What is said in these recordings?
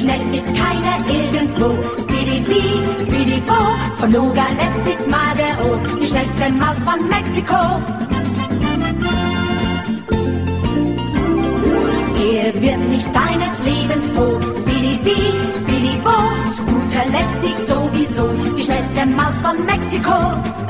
schnell ist keiner irgendwo. Speedy Bee, Speedy Bo, von Nogales bis Madero, die schnellste Maus von Mexiko. Er wird nicht seines Lebens froh. Speedy Bee, Speedy Bo, zu guter Letzt siegt sowieso die schnellste Maus von Mexiko.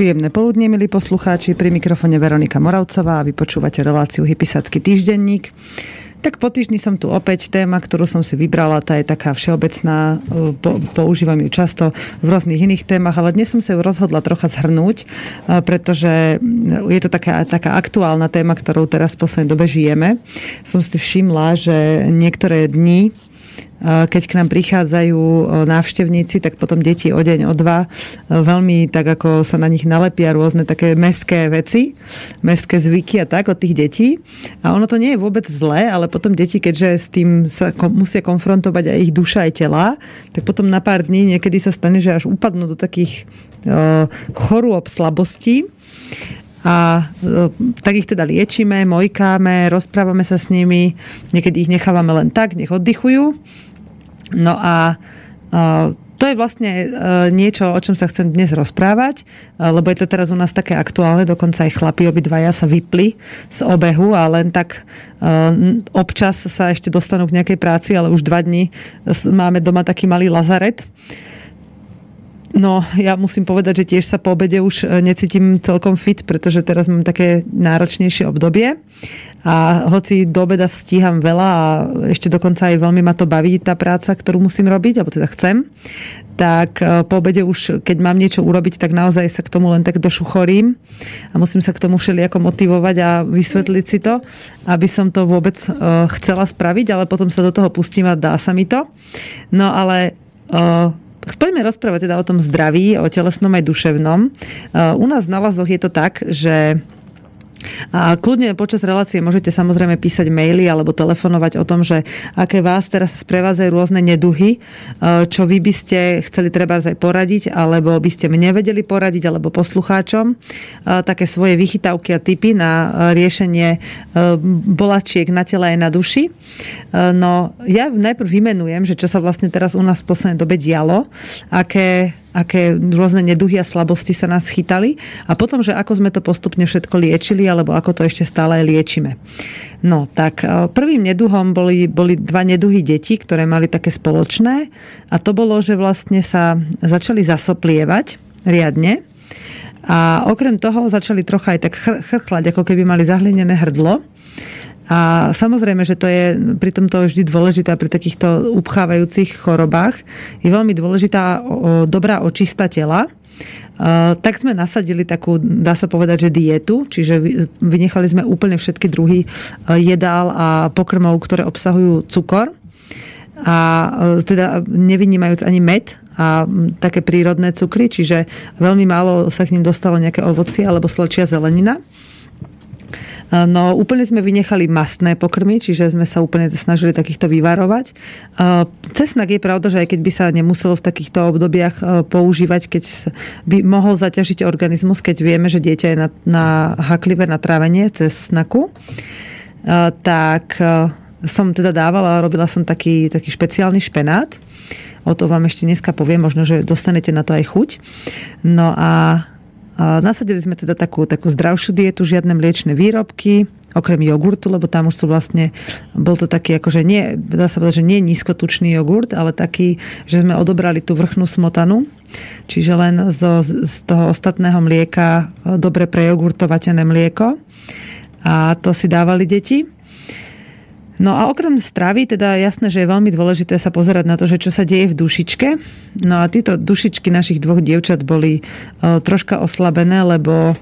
Príjemné poludne, milí poslucháči, pri mikrofone Veronika Moravcová a vy počúvate reláciu Hypisacký týždenník. Tak po týždni som tu opäť téma, ktorú som si vybrala, tá je taká všeobecná, po, používam ju často v rôznych iných témach, ale dnes som sa ju rozhodla trocha zhrnúť, pretože je to taká, taká aktuálna téma, ktorou teraz v poslednej dobe žijeme. Som si všimla, že niektoré dni keď k nám prichádzajú návštevníci, tak potom deti o deň, o dva veľmi tak ako sa na nich nalepia rôzne také meské veci, meské zvyky a tak od tých detí. A ono to nie je vôbec zlé, ale potom deti, keďže s tým sa musia konfrontovať aj ich duša, aj tela, tak potom na pár dní niekedy sa stane, že až upadnú do takých chorôb, slabostí a tak ich teda liečíme, mojkáme, rozprávame sa s nimi, niekedy ich nechávame len tak, nech oddychujú No a to je vlastne e, niečo, o čom sa chcem dnes rozprávať, e, lebo je to teraz u nás také aktuálne, dokonca aj chlapi obidvaja sa vypli z obehu a len tak e, občas sa ešte dostanú k nejakej práci, ale už dva dní máme doma taký malý lazaret. No, ja musím povedať, že tiež sa po obede už necítim celkom fit, pretože teraz mám také náročnejšie obdobie. A hoci do obeda stíham veľa a ešte dokonca aj veľmi ma to baví tá práca, ktorú musím robiť, alebo teda chcem, tak e, po obede už, keď mám niečo urobiť, tak naozaj sa k tomu len tak došuchorím a musím sa k tomu všelijako motivovať a vysvetliť si to, aby som to vôbec e, chcela spraviť, ale potom sa do toho pustím a dá sa mi to. No ale e, Poďme rozprávať teda o tom zdraví, o telesnom aj duševnom. U nás na Lazoch je to tak, že a kľudne počas relácie môžete samozrejme písať maily alebo telefonovať o tom, že aké vás teraz sprevádzajú rôzne neduhy, e, čo vy by ste chceli treba aj poradiť, alebo by ste mne vedeli poradiť, alebo poslucháčom. E, také svoje vychytávky a typy na e, riešenie bolačiek na tele aj na duši. No ja najprv vymenujem, že čo sa vlastne teraz u nás v poslednej dobe dialo, aké aké rôzne neduhy a slabosti sa nás chytali a potom, že ako sme to postupne všetko liečili alebo ako to ešte stále liečime. No tak e, prvým neduhom boli, boli dva neduhy detí, ktoré mali také spoločné a to bolo, že vlastne sa začali zasoplievať riadne a okrem toho začali trocha aj tak chrchlať, ako keby mali zahlinené hrdlo a samozrejme, že to je pri tomto vždy dôležité pri takýchto upchávajúcich chorobách. Je veľmi dôležitá dobrá očista tela. Tak sme nasadili takú, dá sa povedať, že dietu, čiže vynechali sme úplne všetky druhy e, jedál a pokrmov, ktoré obsahujú cukor a e, teda nevynímajúc ani med a také prírodné cukry, čiže veľmi málo sa k ním dostalo nejaké ovocie alebo slčia zelenina. No úplne sme vynechali mastné pokrmy, čiže sme sa úplne snažili takýchto vyvarovať. Cesnak je pravda, že aj keď by sa nemuselo v takýchto obdobiach e, používať, keď by mohol zaťažiť organizmus, keď vieme, že dieťa je na, na haklivé natrávenie cesnaku, tak som teda dávala, robila som taký, taký špeciálny špenát. O to vám ešte dneska poviem, možno, že dostanete na to aj chuť. No a Nasadili sme teda takú, takú zdravšiu dietu, žiadne mliečne výrobky, okrem jogurtu, lebo tam už sú vlastne, bol to taký akože nie, dá sa povedať, že nie nízkotučný jogurt, ale taký, že sme odobrali tú vrchnú smotanu, čiže len zo, z toho ostatného mlieka dobre prejogurtovatené mlieko. A to si dávali deti. No a okrem stravy, teda jasné, že je veľmi dôležité sa pozerať na to, že čo sa deje v dušičke. No a títo dušičky našich dvoch dievčat boli uh, troška oslabené, lebo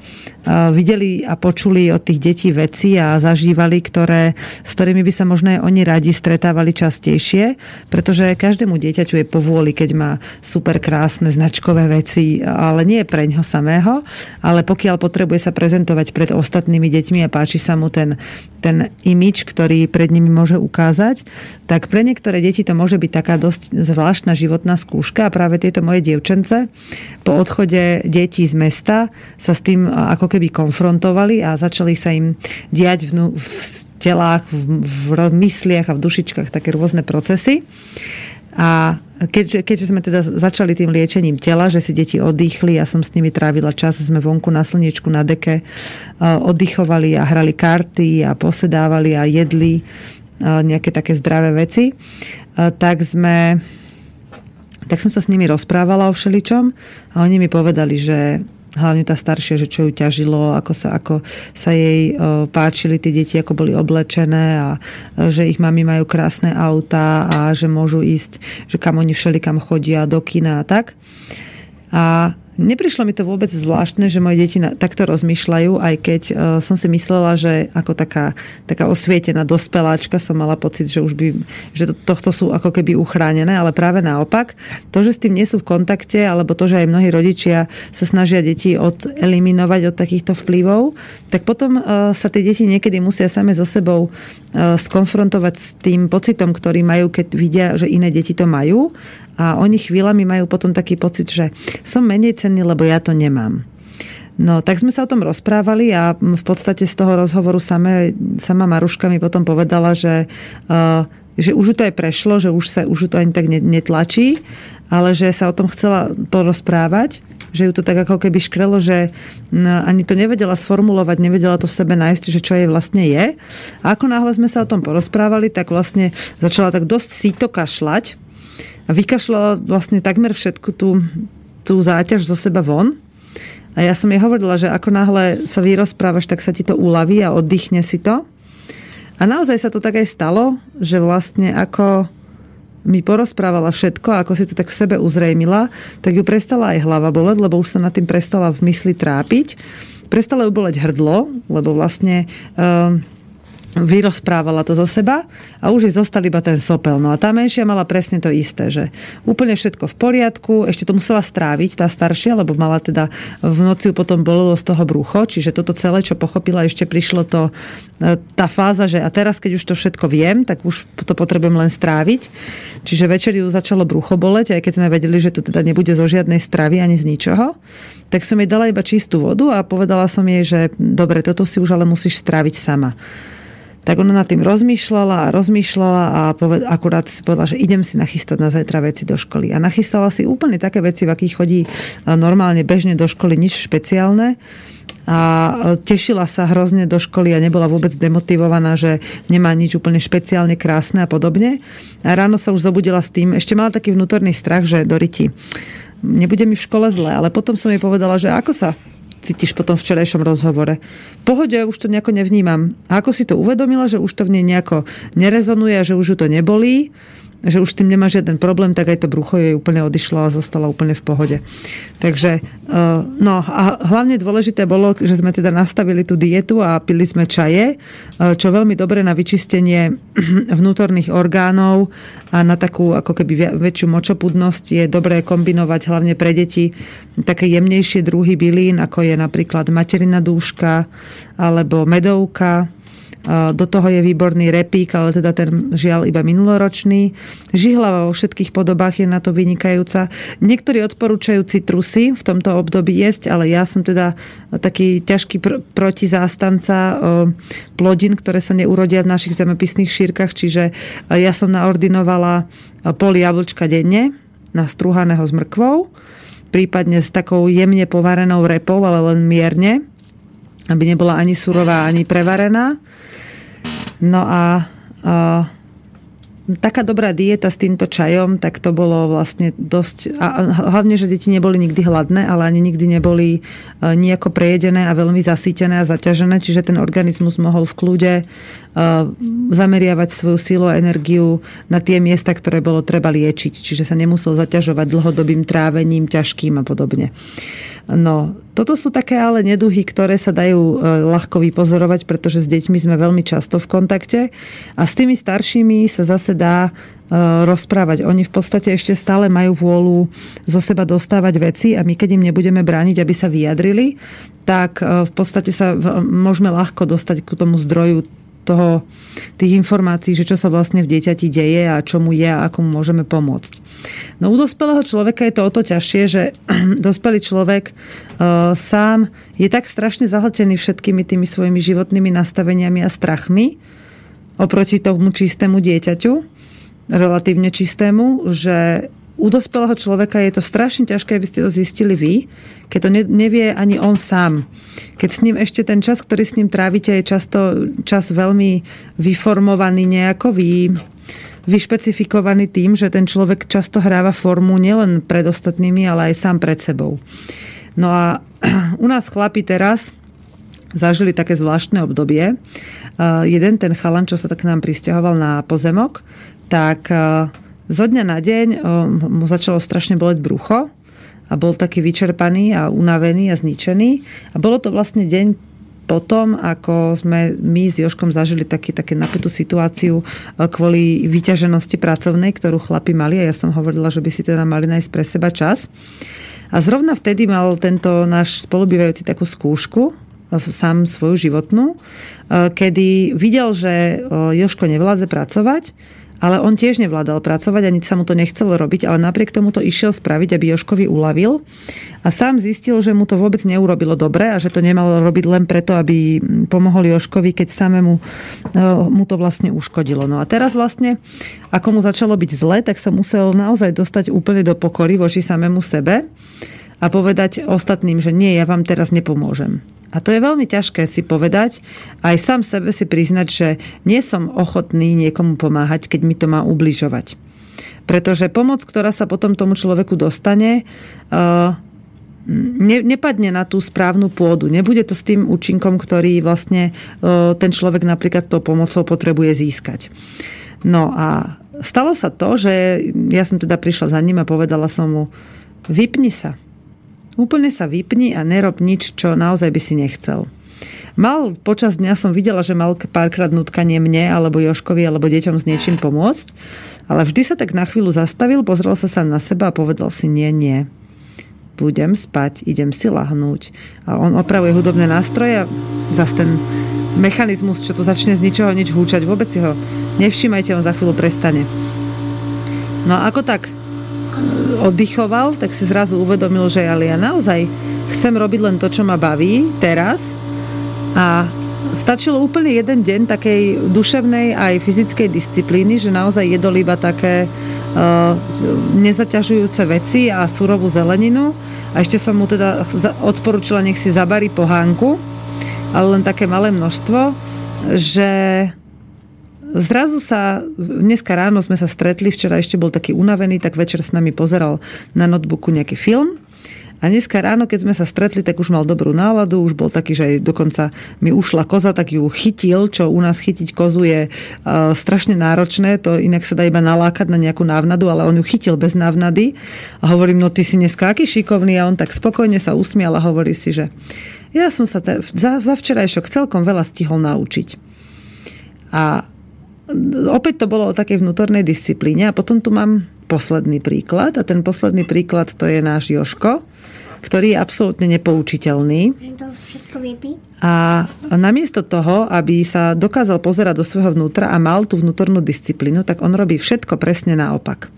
videli a počuli od tých detí veci a zažívali, ktoré, s ktorými by sa možno aj oni radi stretávali častejšie, pretože každému dieťaťu je povôli, keď má super krásne značkové veci, ale nie pre ňo samého, ale pokiaľ potrebuje sa prezentovať pred ostatnými deťmi a páči sa mu ten, ten imič, ktorý pred nimi môže ukázať, tak pre niektoré deti to môže byť taká dosť zvláštna životná skúška a práve tieto moje dievčence po odchode detí z mesta sa s tým ako keby konfrontovali a začali sa im diať v, v telách, v, v mysliach a v dušičkách také rôzne procesy. A keďže, keďže sme teda začali tým liečením tela, že si deti oddychli, ja som s nimi trávila čas, sme vonku na slniečku na deke oddychovali a hrali karty a posedávali a jedli nejaké také zdravé veci, tak sme tak som sa s nimi rozprávala o všeličom a oni mi povedali, že hlavne tá staršia, že čo ju ťažilo, ako sa, ako sa jej páčili tie deti, ako boli oblečené a že ich mami majú krásne auta a že môžu ísť, že kam oni všelikam chodia, do kina a tak. A Neprišlo mi to vôbec zvláštne, že moje deti takto rozmýšľajú, aj keď e, som si myslela, že ako taká, taká osvietená dospeláčka som mala pocit, že už by, že to, tohto sú ako keby uchránené, ale práve naopak. To, že s tým nie sú v kontakte, alebo to, že aj mnohí rodičia sa snažia deti odeliminovať od takýchto vplyvov, tak potom e, sa tie deti niekedy musia same so sebou skonfrontovať s tým pocitom, ktorý majú, keď vidia, že iné deti to majú a oni chvíľami majú potom taký pocit, že som menej cenný, lebo ja to nemám. No, tak sme sa o tom rozprávali a v podstate z toho rozhovoru samé, sama Maruška mi potom povedala, že, uh, že už to aj prešlo, že už sa už to ani tak netlačí, ale že sa o tom chcela porozprávať, že ju to tak ako keby škrelo, že ani to nevedela sformulovať, nevedela to v sebe nájsť, že čo jej vlastne je. A ako náhle sme sa o tom porozprávali, tak vlastne začala tak dosť síto kašľať a vykašľala vlastne takmer všetku tú, tú záťaž zo seba von. A ja som jej hovorila, že ako náhle sa vyrozprávaš, tak sa ti to uľaví a oddychne si to. A naozaj sa to tak aj stalo, že vlastne ako mi porozprávala všetko, ako si to tak v sebe uzrejmila, tak ju prestala aj hlava boleť, lebo už sa nad tým prestala v mysli trápiť. Prestala ju boleť hrdlo, lebo vlastne uh, vyrozprávala to zo seba a už jej zostal iba ten sopel. No a tá menšia mala presne to isté, že úplne všetko v poriadku, ešte to musela stráviť tá staršia, lebo mala teda v noci potom bolelo z toho brucho, čiže toto celé, čo pochopila, ešte prišlo to, e, tá fáza, že a teraz, keď už to všetko viem, tak už to potrebujem len stráviť. Čiže večer ju začalo brucho boleť, aj keď sme vedeli, že to teda nebude zo žiadnej stravy ani z ničoho, tak som jej dala iba čistú vodu a povedala som jej, že dobre, toto si už ale musíš stráviť sama tak ona nad tým rozmýšľala a rozmýšľala a poved, akurát si povedala, že idem si nachystať na zajtra veci do školy. A nachystala si úplne také veci, v akých chodí e, normálne bežne do školy, nič špeciálne a e, tešila sa hrozne do školy a nebola vôbec demotivovaná, že nemá nič úplne špeciálne krásne a podobne. A ráno sa už zobudila s tým, ešte mala taký vnútorný strach, že Doriti, nebude mi v škole zle, ale potom som jej povedala, že ako sa cítiš po tom včerajšom rozhovore. V pohode už to nejako nevnímam. A ako si to uvedomila, že už to v nej nejako nerezonuje a že už ju to nebolí, že už tým nemá žiaden problém, tak aj to brucho jej úplne odišlo a zostala úplne v pohode. Takže, eh, no a hlavne dôležité bolo, že sme teda nastavili tú dietu a pili sme čaje, eh, čo veľmi dobre na vyčistenie vnútorných orgánov a na takú ako keby väčšiu močopudnosť je dobré kombinovať hlavne pre deti také jemnejšie druhy bylín, ako je napríklad materina dúška alebo medovka, do toho je výborný repík, ale teda ten žiaľ iba minuloročný. Žihlava vo všetkých podobách je na to vynikajúca. Niektorí odporúčajú citrusy v tomto období jesť, ale ja som teda taký ťažký pr- protizástanca plodín, ktoré sa neurodia v našich zemepisných šírkach, čiže ja som naordinovala pol jablčka denne nastruhaného s mrkvou, prípadne s takou jemne povarenou repou, ale len mierne, aby nebola ani surová, ani prevarená. No a, a taká dobrá dieta s týmto čajom, tak to bolo vlastne dosť... A hlavne, že deti neboli nikdy hladné, ale ani nikdy neboli e, nejako prejedené a veľmi zasítené a zaťažené, čiže ten organizmus mohol v kľude e, zameriavať svoju sílu a energiu na tie miesta, ktoré bolo treba liečiť. Čiže sa nemusel zaťažovať dlhodobým trávením, ťažkým a podobne. No, toto sú také ale neduhy, ktoré sa dajú e, ľahko vypozorovať, pretože s deťmi sme veľmi často v kontakte a s tými staršími sa zase dá e, rozprávať. Oni v podstate ešte stále majú vôľu zo seba dostávať veci a my keď im nebudeme brániť, aby sa vyjadrili, tak e, v podstate sa môžeme ľahko dostať k tomu zdroju toho, tých informácií, že čo sa vlastne v dieťati deje a čo mu je a ako mu môžeme pomôcť. No u dospelého človeka je to o to ťažšie, že dospelý človek uh, sám je tak strašne zahltený všetkými tými svojimi životnými nastaveniami a strachmi oproti tomu čistému dieťaťu, relatívne čistému, že u dospelého človeka je to strašne ťažké, aby ste to zistili vy, keď to nevie ani on sám. Keď s ním ešte ten čas, ktorý s ním trávite, je často čas veľmi vyformovaný nejako, vy, vyšpecifikovaný tým, že ten človek často hráva formu nielen pred ostatnými, ale aj sám pred sebou. No a u nás chlapi teraz zažili také zvláštne obdobie. Jeden ten chalan, čo sa tak nám pristahoval na pozemok, tak zo dňa na deň mu začalo strašne boleť brucho a bol taký vyčerpaný a unavený a zničený. A bolo to vlastne deň potom, ako sme my s Joškom zažili taký, také napätú situáciu kvôli vyťaženosti pracovnej, ktorú chlapi mali a ja som hovorila, že by si teda mali nájsť pre seba čas. A zrovna vtedy mal tento náš spolubývajúci takú skúšku, sám svoju životnú, kedy videl, že Joško nevládze pracovať ale on tiež nevládal pracovať, ani sa mu to nechcelo robiť, ale napriek tomu to išiel spraviť, aby Joškovi uľavil. A sám zistil, že mu to vôbec neurobilo dobre a že to nemalo robiť len preto, aby pomohol Joškovi, keď samému e, mu to vlastne uškodilo. No a teraz vlastne, ako mu začalo byť zle, tak sa musel naozaj dostať úplne do pokory voči samému sebe a povedať ostatným, že nie, ja vám teraz nepomôžem. A to je veľmi ťažké si povedať, aj sám sebe si priznať, že nie som ochotný niekomu pomáhať, keď mi to má ubližovať. Pretože pomoc, ktorá sa potom tomu človeku dostane, eh, ne, nepadne na tú správnu pôdu. Nebude to s tým účinkom, ktorý vlastne eh, ten človek napríklad tou pomocou potrebuje získať. No a stalo sa to, že ja som teda prišla za ním a povedala som mu, vypni sa Úplne sa vypni a nerob nič, čo naozaj by si nechcel. Mal, počas dňa som videla, že mal párkrát nutkanie mne, alebo Joškovi, alebo deťom s niečím pomôcť, ale vždy sa tak na chvíľu zastavil, pozrel sa sám na seba a povedal si nie, nie. Budem spať, idem si lahnúť. A on opravuje hudobné nástroje a zase ten mechanizmus, čo tu začne z ničoho nič húčať, vôbec si ho nevšimajte, on za chvíľu prestane. No a ako tak oddychoval, tak si zrazu uvedomil, že ale ja naozaj chcem robiť len to, čo ma baví teraz. A stačilo úplne jeden deň takej duševnej aj fyzickej disciplíny, že naozaj jedol iba také uh, nezaťažujúce veci a surovú zeleninu. A ešte som mu teda odporúčila, nech si zabarí pohánku, ale len také malé množstvo, že Zrazu sa, dneska ráno sme sa stretli, včera ešte bol taký unavený, tak večer s nami pozeral na notebooku nejaký film. A dneska ráno, keď sme sa stretli, tak už mal dobrú náladu, už bol taký, že aj dokonca mi ušla koza, tak ju chytil, čo u nás chytiť kozu je uh, strašne náročné, to inak sa dá iba nalákať na nejakú návnadu, ale on ju chytil bez návnady. A hovorím, no ty si dneska aký šikovný a on tak spokojne sa usmial a hovorí si, že ja som sa te, za, za včerajšok celkom veľa stihol naučiť. A opäť to bolo o takej vnútornej disciplíne a potom tu mám posledný príklad a ten posledný príklad to je náš Joško, ktorý je absolútne nepoučiteľný. A namiesto toho, aby sa dokázal pozerať do svojho vnútra a mal tú vnútornú disciplínu, tak on robí všetko presne naopak.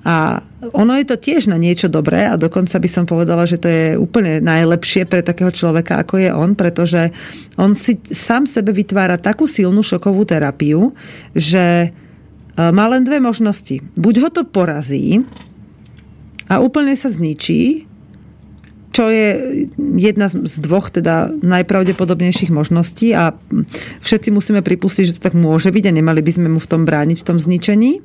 A ono je to tiež na niečo dobré a dokonca by som povedala, že to je úplne najlepšie pre takého človeka, ako je on, pretože on si sám sebe vytvára takú silnú šokovú terapiu, že e, má len dve možnosti. Buď ho to porazí a úplne sa zničí, čo je jedna z dvoch teda najpravdepodobnejších možností a všetci musíme pripustiť, že to tak môže byť a nemali by sme mu v tom brániť, v tom zničení.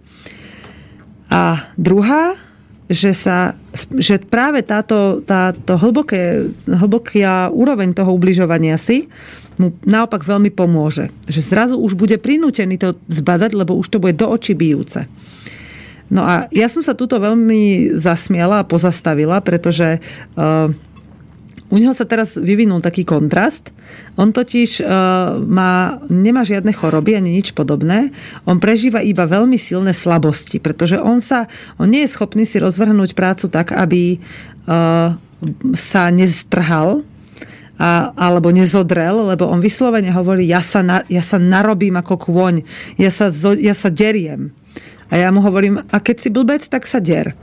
A druhá, že, sa, že práve táto, táto hlboké, hlboká úroveň toho ubližovania si mu naopak veľmi pomôže. Že zrazu už bude prinútený to zbadať, lebo už to bude do očí bijúce. No a ja som sa tuto veľmi zasmiala a pozastavila, pretože uh, u neho sa teraz vyvinul taký kontrast. On totiž uh, má, nemá žiadne choroby ani nič podobné. On prežíva iba veľmi silné slabosti, pretože on sa, on nie je schopný si rozvrhnúť prácu tak, aby uh, sa nestrhal, a, alebo nezodrel, lebo on vyslovene hovorí, ja sa, na, ja sa narobím ako kôň, ja sa, ja sa deriem. A ja mu hovorím, a keď si blbec, tak sa der.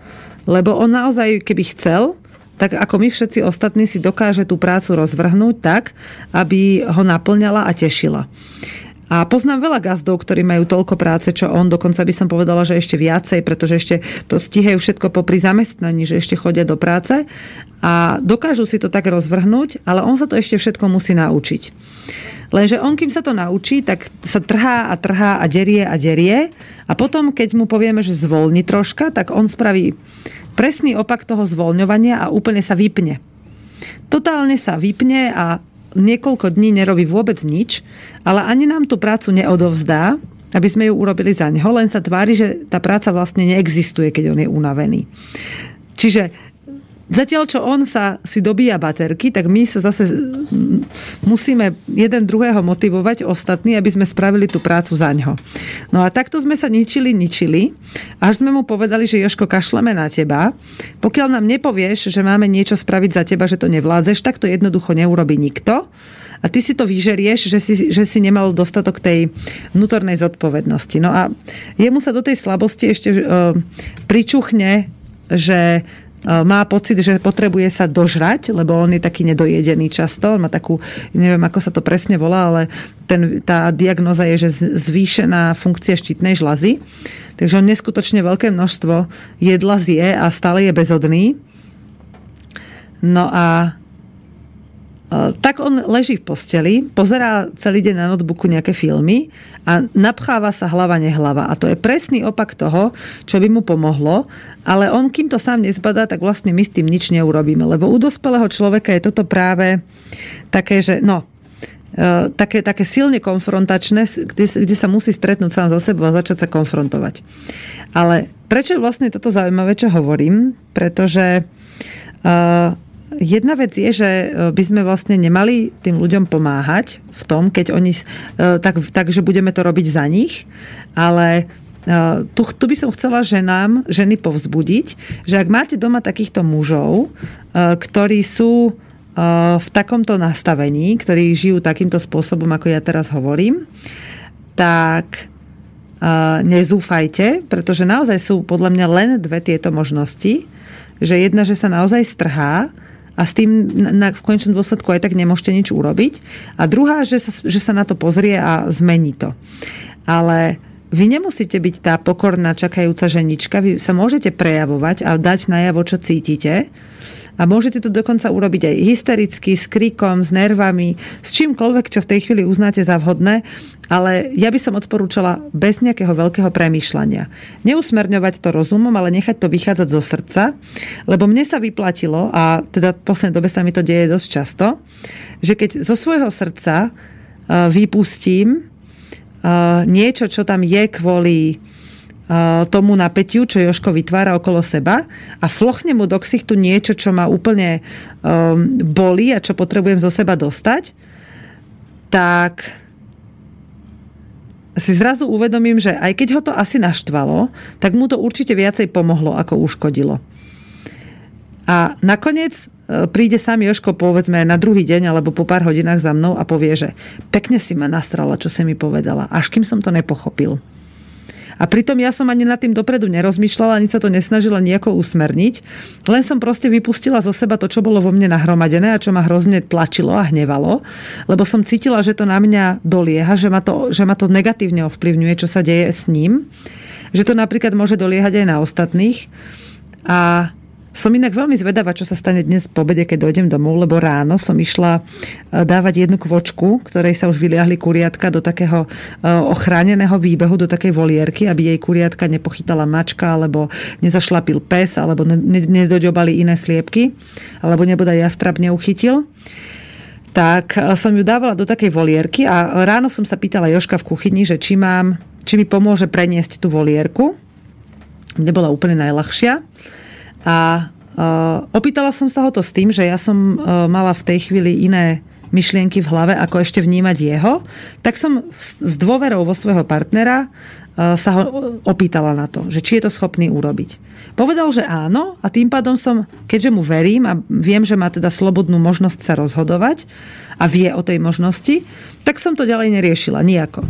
Lebo on naozaj, keby chcel, tak ako my všetci ostatní si dokáže tú prácu rozvrhnúť tak, aby ho naplňala a tešila. A poznám veľa gazdov, ktorí majú toľko práce, čo on, dokonca by som povedala, že ešte viacej, pretože ešte to stihajú všetko popri zamestnaní, že ešte chodia do práce a dokážu si to tak rozvrhnúť, ale on sa to ešte všetko musí naučiť. Lenže on, kým sa to naučí, tak sa trhá a trhá a derie a derie a potom, keď mu povieme, že zvolni troška, tak on spraví presný opak toho zvoľňovania a úplne sa vypne. Totálne sa vypne a niekoľko dní nerobí vôbec nič, ale ani nám tú prácu neodovzdá, aby sme ju urobili za neho, len sa tvári, že tá práca vlastne neexistuje, keď on je unavený. Čiže Zatiaľ, čo on sa si dobíja baterky, tak my sa zase musíme jeden druhého motivovať ostatní, aby sme spravili tú prácu za ňo. No a takto sme sa ničili, ničili, až sme mu povedali, že Joško, kašleme na teba. Pokiaľ nám nepovieš, že máme niečo spraviť za teba, že to nevládzeš, tak to jednoducho neurobi nikto a ty si to vyžerieš, že si, že si nemal dostatok tej vnútornej zodpovednosti. No a jemu sa do tej slabosti ešte uh, pričuchne, že E, má pocit, že potrebuje sa dožrať, lebo on je taký nedojedený často. On má takú, neviem ako sa to presne volá, ale ten, tá diagnoza je, že zvýšená funkcia štítnej žlazy. Takže on neskutočne veľké množstvo jedla zje a stále je bezodný. No a tak on leží v posteli, pozerá celý deň na notebooku nejaké filmy a napcháva sa hlava nehlava. A to je presný opak toho, čo by mu pomohlo, ale on, kým to sám nezbadá, tak vlastne my s tým nič neurobíme. Lebo u dospelého človeka je toto práve také, že no, e, také, také silne konfrontačné, kde, kde sa musí stretnúť sám za sebou a začať sa konfrontovať. Ale prečo je vlastne toto zaujímavé, čo hovorím? Pretože uh, Jedna vec je, že e, by sme vlastne nemali tým ľuďom pomáhať v tom, keď oni, e, tak, tak že budeme to robiť za nich, ale e, tu, tu by som chcela ženám, ženy povzbudiť, že ak máte doma takýchto mužov, ktorí sú v takomto nastavení, ktorí žijú takýmto spôsobom, ako ja teraz hovorím, tak nezúfajte, pretože naozaj sú podľa mňa len dve tieto možnosti, že jedna, že sa naozaj strhá a s tým na, v konečnom dôsledku aj tak nemôžete nič urobiť. A druhá, že sa, že sa na to pozrie a zmení to. Ale vy nemusíte byť tá pokorná čakajúca ženička, vy sa môžete prejavovať a dať najavo, čo cítite. A môžete to dokonca urobiť aj hystericky, s krikom, s nervami, s čímkoľvek, čo v tej chvíli uznáte za vhodné, ale ja by som odporúčala bez nejakého veľkého premýšľania. Neusmerňovať to rozumom, ale nechať to vychádzať zo srdca, lebo mne sa vyplatilo, a teda v poslednej dobe sa mi to deje dosť často, že keď zo svojho srdca vypustím niečo, čo tam je kvôli tomu napätiu, čo Joško vytvára okolo seba a flochne mu do ksichtu niečo, čo ma úplne um, bolí a čo potrebujem zo seba dostať, tak si zrazu uvedomím, že aj keď ho to asi naštvalo, tak mu to určite viacej pomohlo, ako uškodilo. A nakoniec príde sám Joško, povedzme, na druhý deň alebo po pár hodinách za mnou a povie, že pekne si ma nastrala, čo si mi povedala, až kým som to nepochopil. A pritom ja som ani nad tým dopredu nerozmýšľala, ani sa to nesnažila nejako usmerniť. Len som proste vypustila zo seba to, čo bolo vo mne nahromadené a čo ma hrozne tlačilo a hnevalo, lebo som cítila, že to na mňa dolieha, že ma to, že ma to negatívne ovplyvňuje, čo sa deje s ním. Že to napríklad môže doliehať aj na ostatných. A som inak veľmi zvedavá, čo sa stane dnes po obede, keď dojdem domov, lebo ráno som išla e, dávať jednu kvočku, ktorej sa už vyliahli kuriatka do takého e, ochráneného výbehu, do takej volierky, aby jej kuriatka nepochytala mačka, alebo nezašlapil pes, alebo nedoďobali iné sliepky, alebo nebude jastrab neuchytil tak e, som ju dávala do takej volierky a ráno som sa pýtala Joška v kuchyni, že či, mám, či mi pomôže preniesť tú volierku. Nebola úplne najľahšia. A opýtala som sa ho to s tým, že ja som mala v tej chvíli iné myšlienky v hlave, ako ešte vnímať jeho, tak som s dôverou vo svojho partnera sa ho opýtala na to, že či je to schopný urobiť. Povedal, že áno a tým pádom som, keďže mu verím a viem, že má teda slobodnú možnosť sa rozhodovať a vie o tej možnosti, tak som to ďalej neriešila nijako.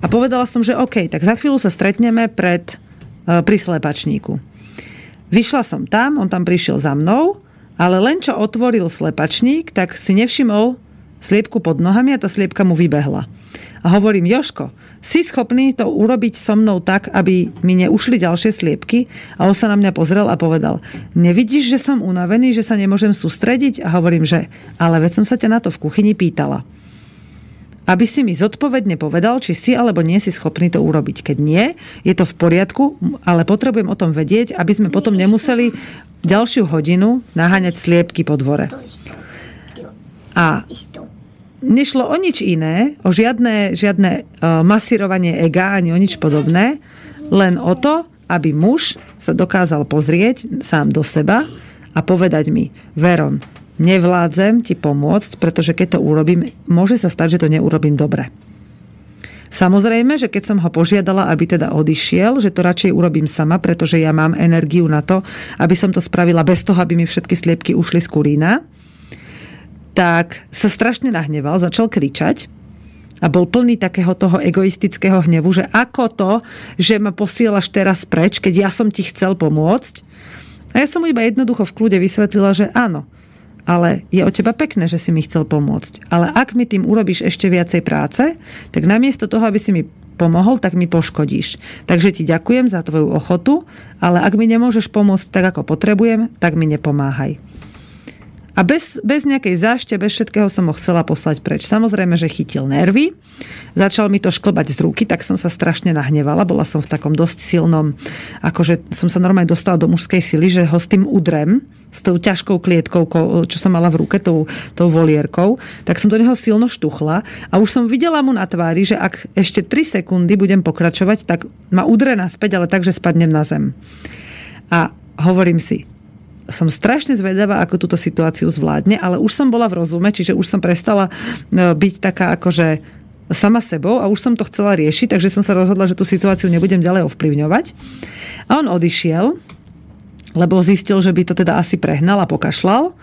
A povedala som, že OK, tak za chvíľu sa stretneme pred, pri slepačníku. Vyšla som tam, on tam prišiel za mnou, ale len čo otvoril slepačník, tak si nevšimol sliepku pod nohami a tá sliepka mu vybehla. A hovorím, Joško, si schopný to urobiť so mnou tak, aby mi neušli ďalšie sliepky? A on sa na mňa pozrel a povedal, nevidíš, že som unavený, že sa nemôžem sústrediť? A hovorím, že ale veď som sa ťa na to v kuchyni pýtala aby si mi zodpovedne povedal, či si alebo nie si schopný to urobiť. Keď nie, je to v poriadku, ale potrebujem o tom vedieť, aby sme potom nemuseli ďalšiu hodinu naháňať sliepky po dvore. A nešlo o nič iné, o žiadne, žiadne e, masírovanie ega ani o nič podobné, len o to, aby muž sa dokázal pozrieť sám do seba a povedať mi, Veron, nevládzem ti pomôcť, pretože keď to urobím, môže sa stať, že to neurobím dobre. Samozrejme, že keď som ho požiadala, aby teda odišiel, že to radšej urobím sama, pretože ja mám energiu na to, aby som to spravila bez toho, aby mi všetky sliepky ušli z kurína, tak sa strašne nahneval, začal kričať a bol plný takého toho egoistického hnevu, že ako to, že ma posielaš teraz preč, keď ja som ti chcel pomôcť. A ja som mu iba jednoducho v kľude vysvetlila, že áno, ale je od teba pekné, že si mi chcel pomôcť. Ale ak mi tým urobíš ešte viacej práce, tak namiesto toho, aby si mi pomohol, tak mi poškodíš. Takže ti ďakujem za tvoju ochotu, ale ak mi nemôžeš pomôcť tak, ako potrebujem, tak mi nepomáhaj. A bez, bez nejakej zášte, bez všetkého som ho chcela poslať preč. Samozrejme, že chytil nervy, začal mi to šklbať z ruky, tak som sa strašne nahnevala. Bola som v takom dosť silnom, akože som sa normálne dostala do mužskej sily, že ho s tým udrem, s tou ťažkou klietkou, čo som mala v ruke, tou, tou volierkou, tak som do neho silno štuchla a už som videla mu na tvári, že ak ešte 3 sekundy budem pokračovať, tak ma udre naspäť, ale tak, že spadnem na zem. A hovorím si, som strašne zvedavá, ako túto situáciu zvládne, ale už som bola v rozume, čiže už som prestala e, byť taká akože sama sebou a už som to chcela riešiť, takže som sa rozhodla, že tú situáciu nebudem ďalej ovplyvňovať. A on odišiel, lebo zistil, že by to teda asi prehnal a pokašľal,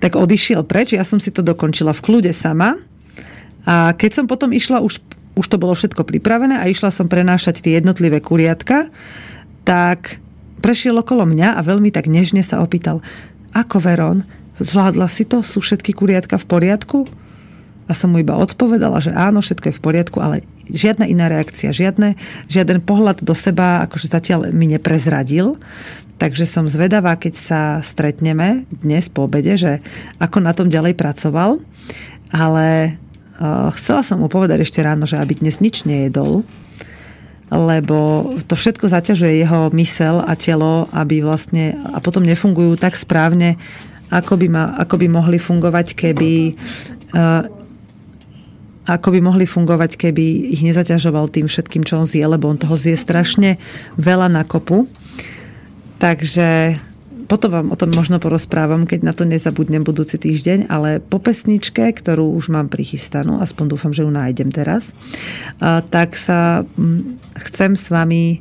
tak odišiel preč. Ja som si to dokončila v kľude sama. A keď som potom išla, už, už to bolo všetko pripravené a išla som prenášať tie jednotlivé kuriatka, tak prešiel okolo mňa a veľmi tak nežne sa opýtal, ako Veron, zvládla si to? Sú všetky kuriatka v poriadku? A som mu iba odpovedala, že áno, všetko je v poriadku, ale žiadna iná reakcia, žiadne, žiaden pohľad do seba, akože zatiaľ mi neprezradil. Takže som zvedavá, keď sa stretneme dnes po obede, že ako na tom ďalej pracoval. Ale uh, chcela som mu povedať ešte ráno, že aby dnes nič nejedol, lebo to všetko zaťažuje jeho mysel a telo, aby vlastne a potom nefungujú tak správne, ako by, ma, ako by mohli fungovať, keby uh, ako by mohli fungovať, keby ich nezaťažoval tým všetkým, čo on zje, lebo on toho zje strašne veľa na kopu. Takže potom vám o tom možno porozprávam, keď na to nezabudnem budúci týždeň, ale po pesničke, ktorú už mám prichystanú, aspoň dúfam, že ju nájdem teraz, tak sa chcem s vami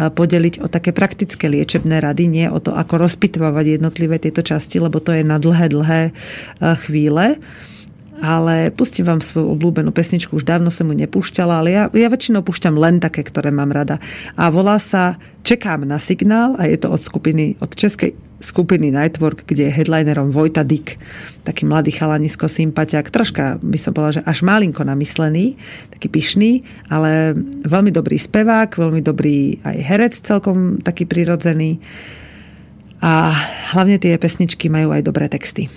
podeliť o také praktické liečebné rady, nie o to, ako rozpitvávať jednotlivé tieto časti, lebo to je na dlhé, dlhé chvíle ale pustím vám svoju obľúbenú pesničku, už dávno som mu nepúšťala, ale ja, ja väčšinou púšťam len také, ktoré mám rada. A volá sa Čekám na signál a je to od skupiny, od českej skupiny Nightwork, kde je headlinerom Vojta Dick, taký mladý chalanisko, sympatiak, troška by som povedala, že až malinko namyslený, taký pyšný, ale veľmi dobrý spevák, veľmi dobrý aj herec, celkom taký prirodzený. A hlavne tie pesničky majú aj dobré texty.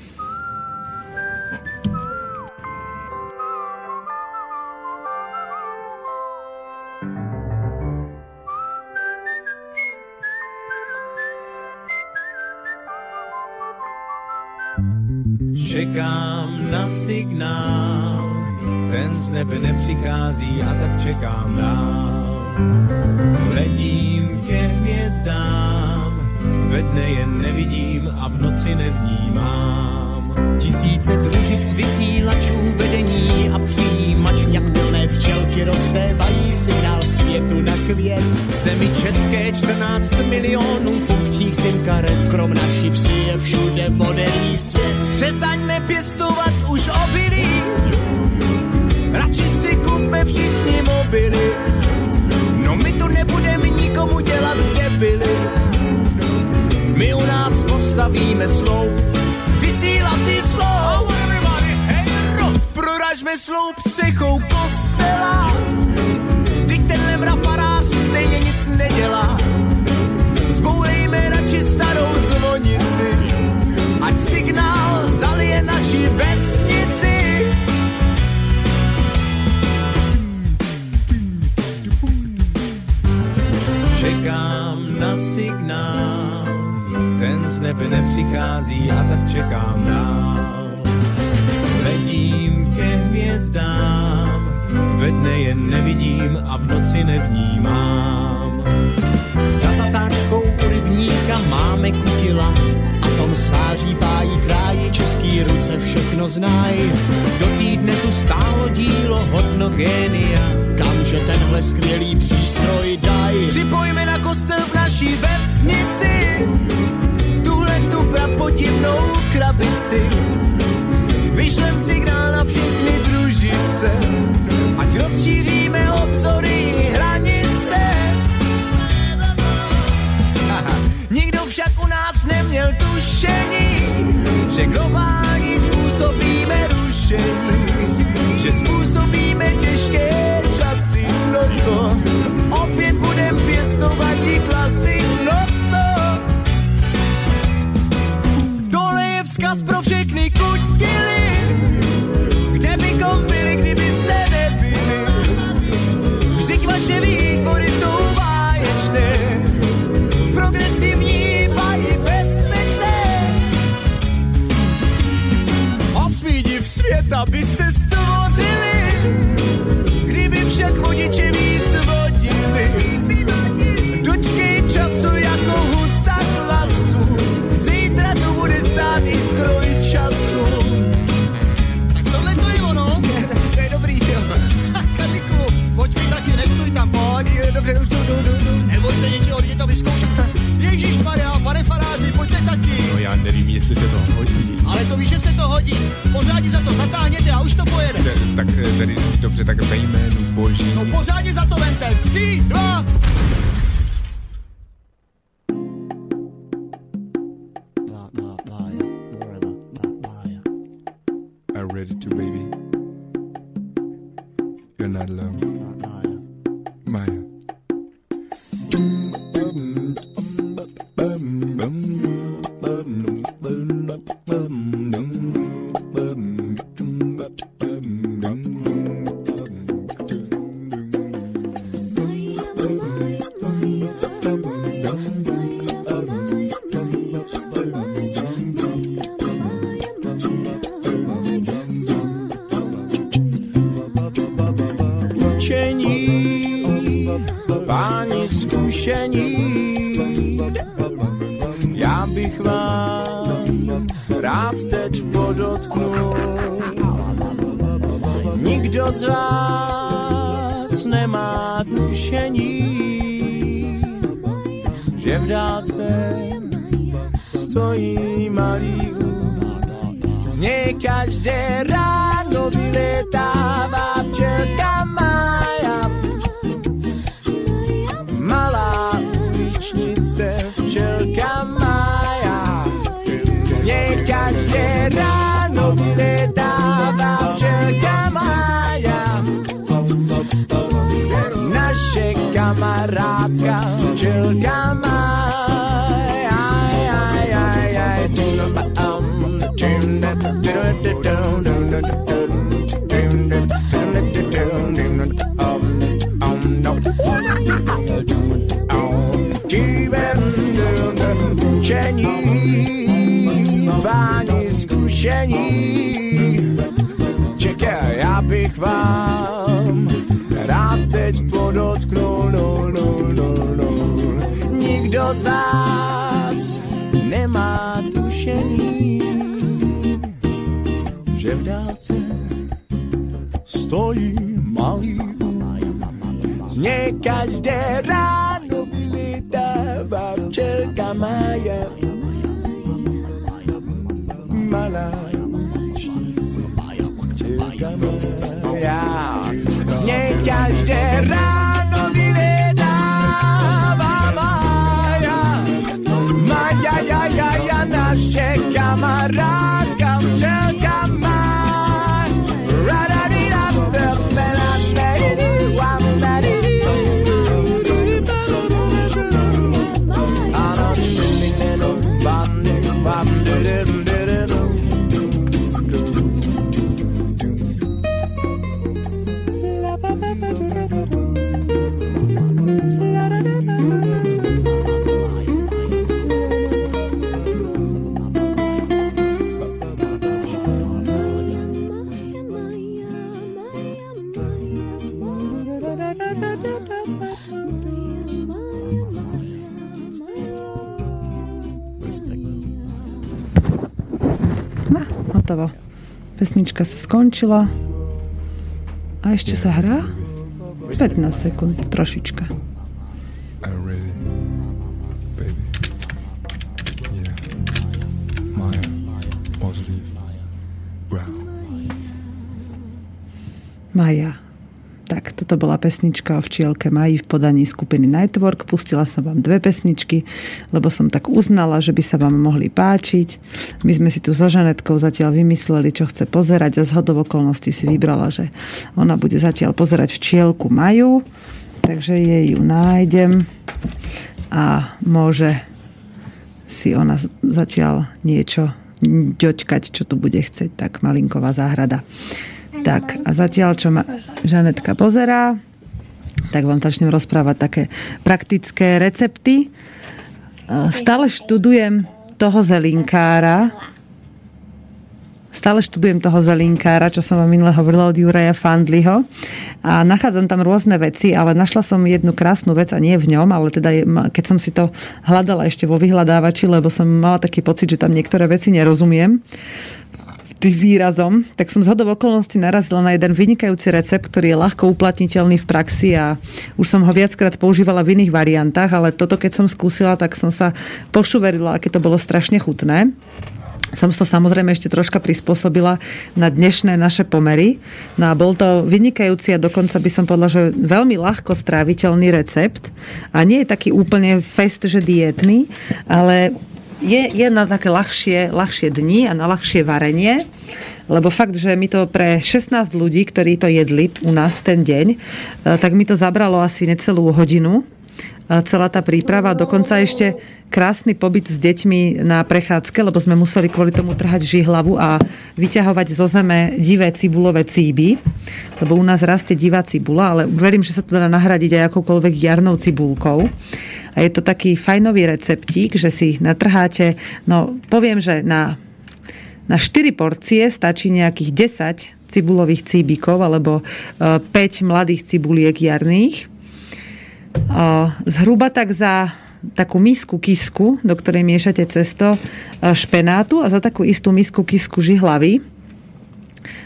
Čekám na signál, ten z nebe nepřichází a tak čekám dál. Letím ke hvězdám, ve dne je nevidím a v noci nevnímám. Tisíce družic vysílačů, vedení a přijímačů. Jak plné včelky rozsévají signál z květu na květ. V zemi české 14 milionů funkčních sim karet. Krom naší vsi je všude moderní svět. Přestaňme pěstovat už obilí, radši si kupme všichni mobily. No my tu nebudeme nikomu dělat debily. My u nás postavíme slou, vysílací slou. Proražme sloup střechou kostela, teď tenhle mrafarář stejně nic nedělá. Zbourejme radši starou zvonici, ať signál zalije naši vesnici. Čekám na signál, ten z nebe nepřichází a tak čekám dál. Letím ke hvězdám, ve dne je nevidím a v noci nevnímám. Za zatáčkou u rybníka máme kutila, A tom sváří pájí kráji český ruce všechno znají. do týdne tu stálo dílo hodno génia. Kamže tenhle skvělý přístroj daj. Připojme na kostel v naší vesnici tuhle tu prapodivnou krabici. Vyšlem signál na všechny družice, ať rozšíříme obzory u nás neměl tušení, že globální způsobíme rušení, že způsobíme těžké časy, no co? Opět budem pěstovat i klasy, no co? Tohle je vzkaz pro všechny kutily, světa by se stvořili, kdyby však vodiče víc vodili. Dočkej času jako husa hlasu, zítra tu bude stát i stroj času. Tak tohle to je ono. To je dobrý, jo. Karliku, pojď mi taky, nestoj tam, pojď. Dobře, už jdu, jdu, jdu, jdu. Neboj se něčeho, jdi to vyzkoušet. Ježíš Maria, pane faráři, pojďte taky. No já nevím, jestli se to hodí. Ale to víš, že se Pořádně za to zatáhněte a už to pojede. Tak eh, tedy dobře, tak ve jménu boží. No pořádně za to vente. Tři, dva. Učení, páni zkušení, já bych vám rád teď podotknul. Nikdo z vás nemá tušení, že v dálce stojí malý úd. Z něj každé ráno vyletává včelka každé ráno vyletává včelka Maja. Naše kamarádka, včelka Maja. Aj, aj, aj, aj. Učení, vám rád teď podotknul, no, no, no, no. Nikdo z vás nemá tušení, že v dálce stojí malý Znie každé ráno vylietáva včelka Maja. Malá včelka Maja. Znie každé ráno vylietáva Maja. Maja, ja, ja, ja, naše kamarátka skončila. A ešte sa hrá? 15 sekúnd, trošička. Toto bola pesnička o včielke Maji v podaní skupiny Nightwork. Pustila som vám dve pesničky, lebo som tak uznala, že by sa vám mohli páčiť. My sme si tu so Žanetkou zatiaľ vymysleli, čo chce pozerať a z hodov okolností si vybrala, že ona bude zatiaľ pozerať včielku Maju, takže jej ju nájdem a môže si ona zatiaľ niečo ďoťkať, čo tu bude chceť, tak malinková záhrada. Tak a zatiaľ, čo ma Žanetka pozerá, tak vám začnem rozprávať také praktické recepty. Stále študujem toho zelinkára. Stále študujem toho zelinkára, čo som vám minule hovorila od Juraja Fandliho. A nachádzam tam rôzne veci, ale našla som jednu krásnu vec a nie v ňom, ale teda keď som si to hľadala ešte vo vyhľadávači, lebo som mala taký pocit, že tam niektoré veci nerozumiem výrazom, tak som z hodov okolností narazila na jeden vynikajúci recept, ktorý je ľahko uplatniteľný v praxi a už som ho viackrát používala v iných variantách, ale toto keď som skúsila, tak som sa pošuverila, aké to bolo strašne chutné som to samozrejme ešte troška prispôsobila na dnešné naše pomery. No a bol to vynikajúci a dokonca by som povedala, že veľmi ľahko stráviteľný recept. A nie je taký úplne fest, že dietný, ale je, je na také ľahšie, ľahšie dni a na ľahšie varenie, lebo fakt, že mi to pre 16 ľudí, ktorí to jedli u nás ten deň, e, tak mi to zabralo asi necelú hodinu celá tá príprava. Dokonca ešte krásny pobyt s deťmi na prechádzke, lebo sme museli kvôli tomu trhať žihlavu a vyťahovať zo zeme divé cibulové cíby, lebo u nás rastie divá cibula, ale verím, že sa to dá nahradiť aj akoukoľvek jarnou cibulkou. A je to taký fajnový receptík, že si natrháte, no poviem, že na, na 4 porcie stačí nejakých 10 cibulových cíbikov alebo 5 e, mladých cibuliek jarných zhruba tak za takú misku kisku, do ktorej miešate cesto špenátu a za takú istú misku kisku žihlavy.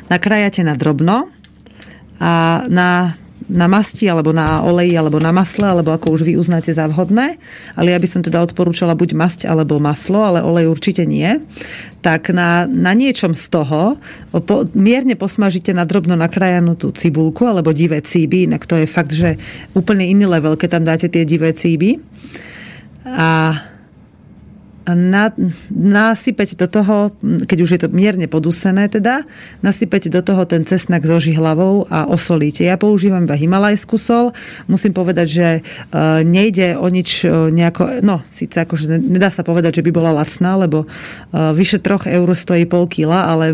Nakrájate na drobno a na na masti, alebo na oleji, alebo na masle, alebo ako už vy uznáte za vhodné. Ale ja by som teda odporúčala buď masť alebo maslo, ale olej určite nie. Tak na, na niečom z toho po, mierne posmažite na drobno nakrájanú tú cibulku alebo divé cíby, inak to je fakt, že úplne iný level, keď tam dáte tie divé cíby. A na, nasypeť do toho, keď už je to mierne podusené teda, nasypeť do toho ten cesnak so žihlavou a osolíte. Ja používam iba himalajskú sol. Musím povedať, že e, nejde o nič e, nejako, no síce akože nedá sa povedať, že by bola lacná, lebo e, vyše troch eur stojí pol kila, ale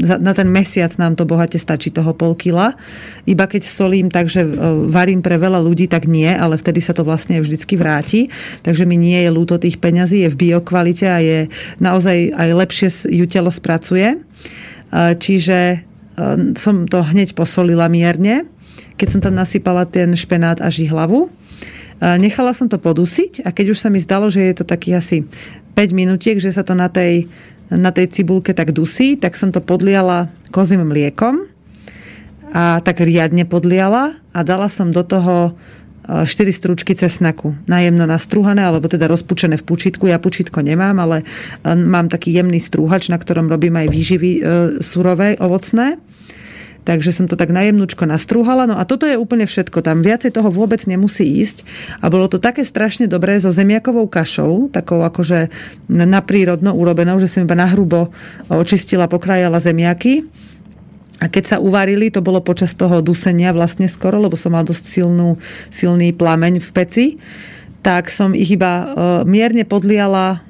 na ten mesiac nám to bohate stačí toho pol kila. Iba keď solím tak, že varím pre veľa ľudí, tak nie, ale vtedy sa to vlastne vždycky vráti. Takže mi nie je ľúto tých peňazí, je v bio kvalite a je naozaj aj lepšie ju telo spracuje. Čiže e, som to hneď posolila mierne, keď som tam nasypala ten špenát a žihlavu. Nechala som to podusiť a keď už sa mi zdalo, že je to taký asi 5 minútiek, že sa to na tej, na tej cibulke tak dusí, tak som to podliala kozím mliekom a tak riadne podliala a dala som do toho 4 stručky cesnaku. Najemno nastrúhané, alebo teda rozpučené v pučitku. Ja pučitko nemám, ale mám taký jemný strúhač, na ktorom robím aj výživy e, surové, ovocné. Takže som to tak najemnúčko nastrúhala. No a toto je úplne všetko. Tam viacej toho vôbec nemusí ísť. A bolo to také strašne dobré so zemiakovou kašou, takou akože naprírodno urobenou, že som iba nahrubo očistila, pokrájala zemiaky. A keď sa uvarili, to bolo počas toho dusenia vlastne skoro, lebo som mal dosť silnú, silný plameň v peci, tak som ich iba e, mierne podliala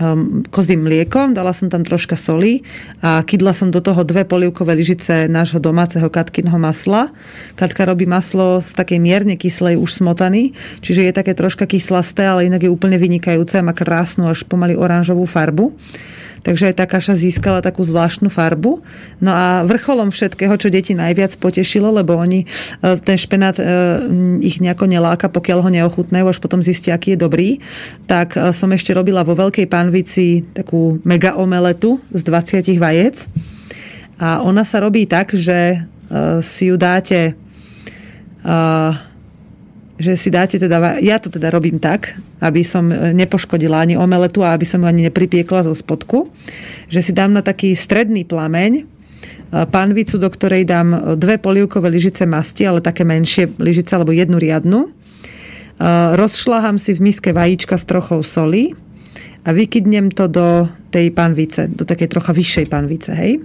um, kozím mliekom, dala som tam troška soli a kydla som do toho dve polievkové lyžice nášho domáceho katkinho masla. Katka robí maslo z takej mierne kyslej už smotany, čiže je také troška kyslasté, ale inak je úplne vynikajúce a má krásnu až pomaly oranžovú farbu takže aj tá kaša získala takú zvláštnu farbu. No a vrcholom všetkého, čo deti najviac potešilo, lebo oni e, ten špenát e, ich nejako neláka, pokiaľ ho neochutnajú, až potom zistia, aký je dobrý, tak e, som ešte robila vo veľkej panvici takú mega omeletu z 20 vajec. A ona sa robí tak, že si ju dáte že si dáte teda, ja to teda robím tak, aby som nepoškodila ani omeletu a aby som ju ani nepripiekla zo spodku, že si dám na taký stredný plameň e, panvicu, do ktorej dám dve polievkové lyžice masti, ale také menšie lyžice, alebo jednu riadnu. E, rozšľahám si v miske vajíčka s trochou soli a vykydnem to do tej panvice, do takej trocha vyššej panvice, hej.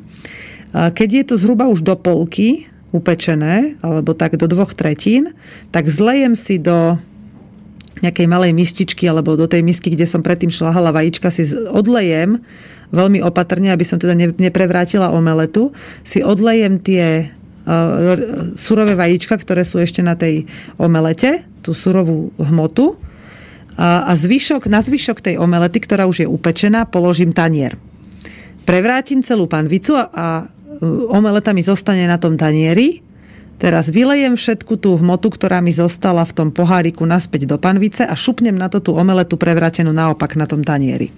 Keď je to zhruba už do polky, upečené, alebo tak do dvoch tretín, tak zlejem si do nejakej malej mističky alebo do tej misky, kde som predtým šlahala vajíčka, si odlejem veľmi opatrne, aby som teda neprevrátila omeletu, si odlejem tie uh, surové vajíčka, ktoré sú ešte na tej omelete, tú surovú hmotu a zvyšok, na zvyšok tej omelety, ktorá už je upečená, položím tanier. Prevrátim celú panvicu a, a omeleta mi zostane na tom tanieri. Teraz vylejem všetku tú hmotu, ktorá mi zostala v tom poháriku naspäť do panvice a šupnem na to tú omeletu prevrátenú naopak na tom tanieri.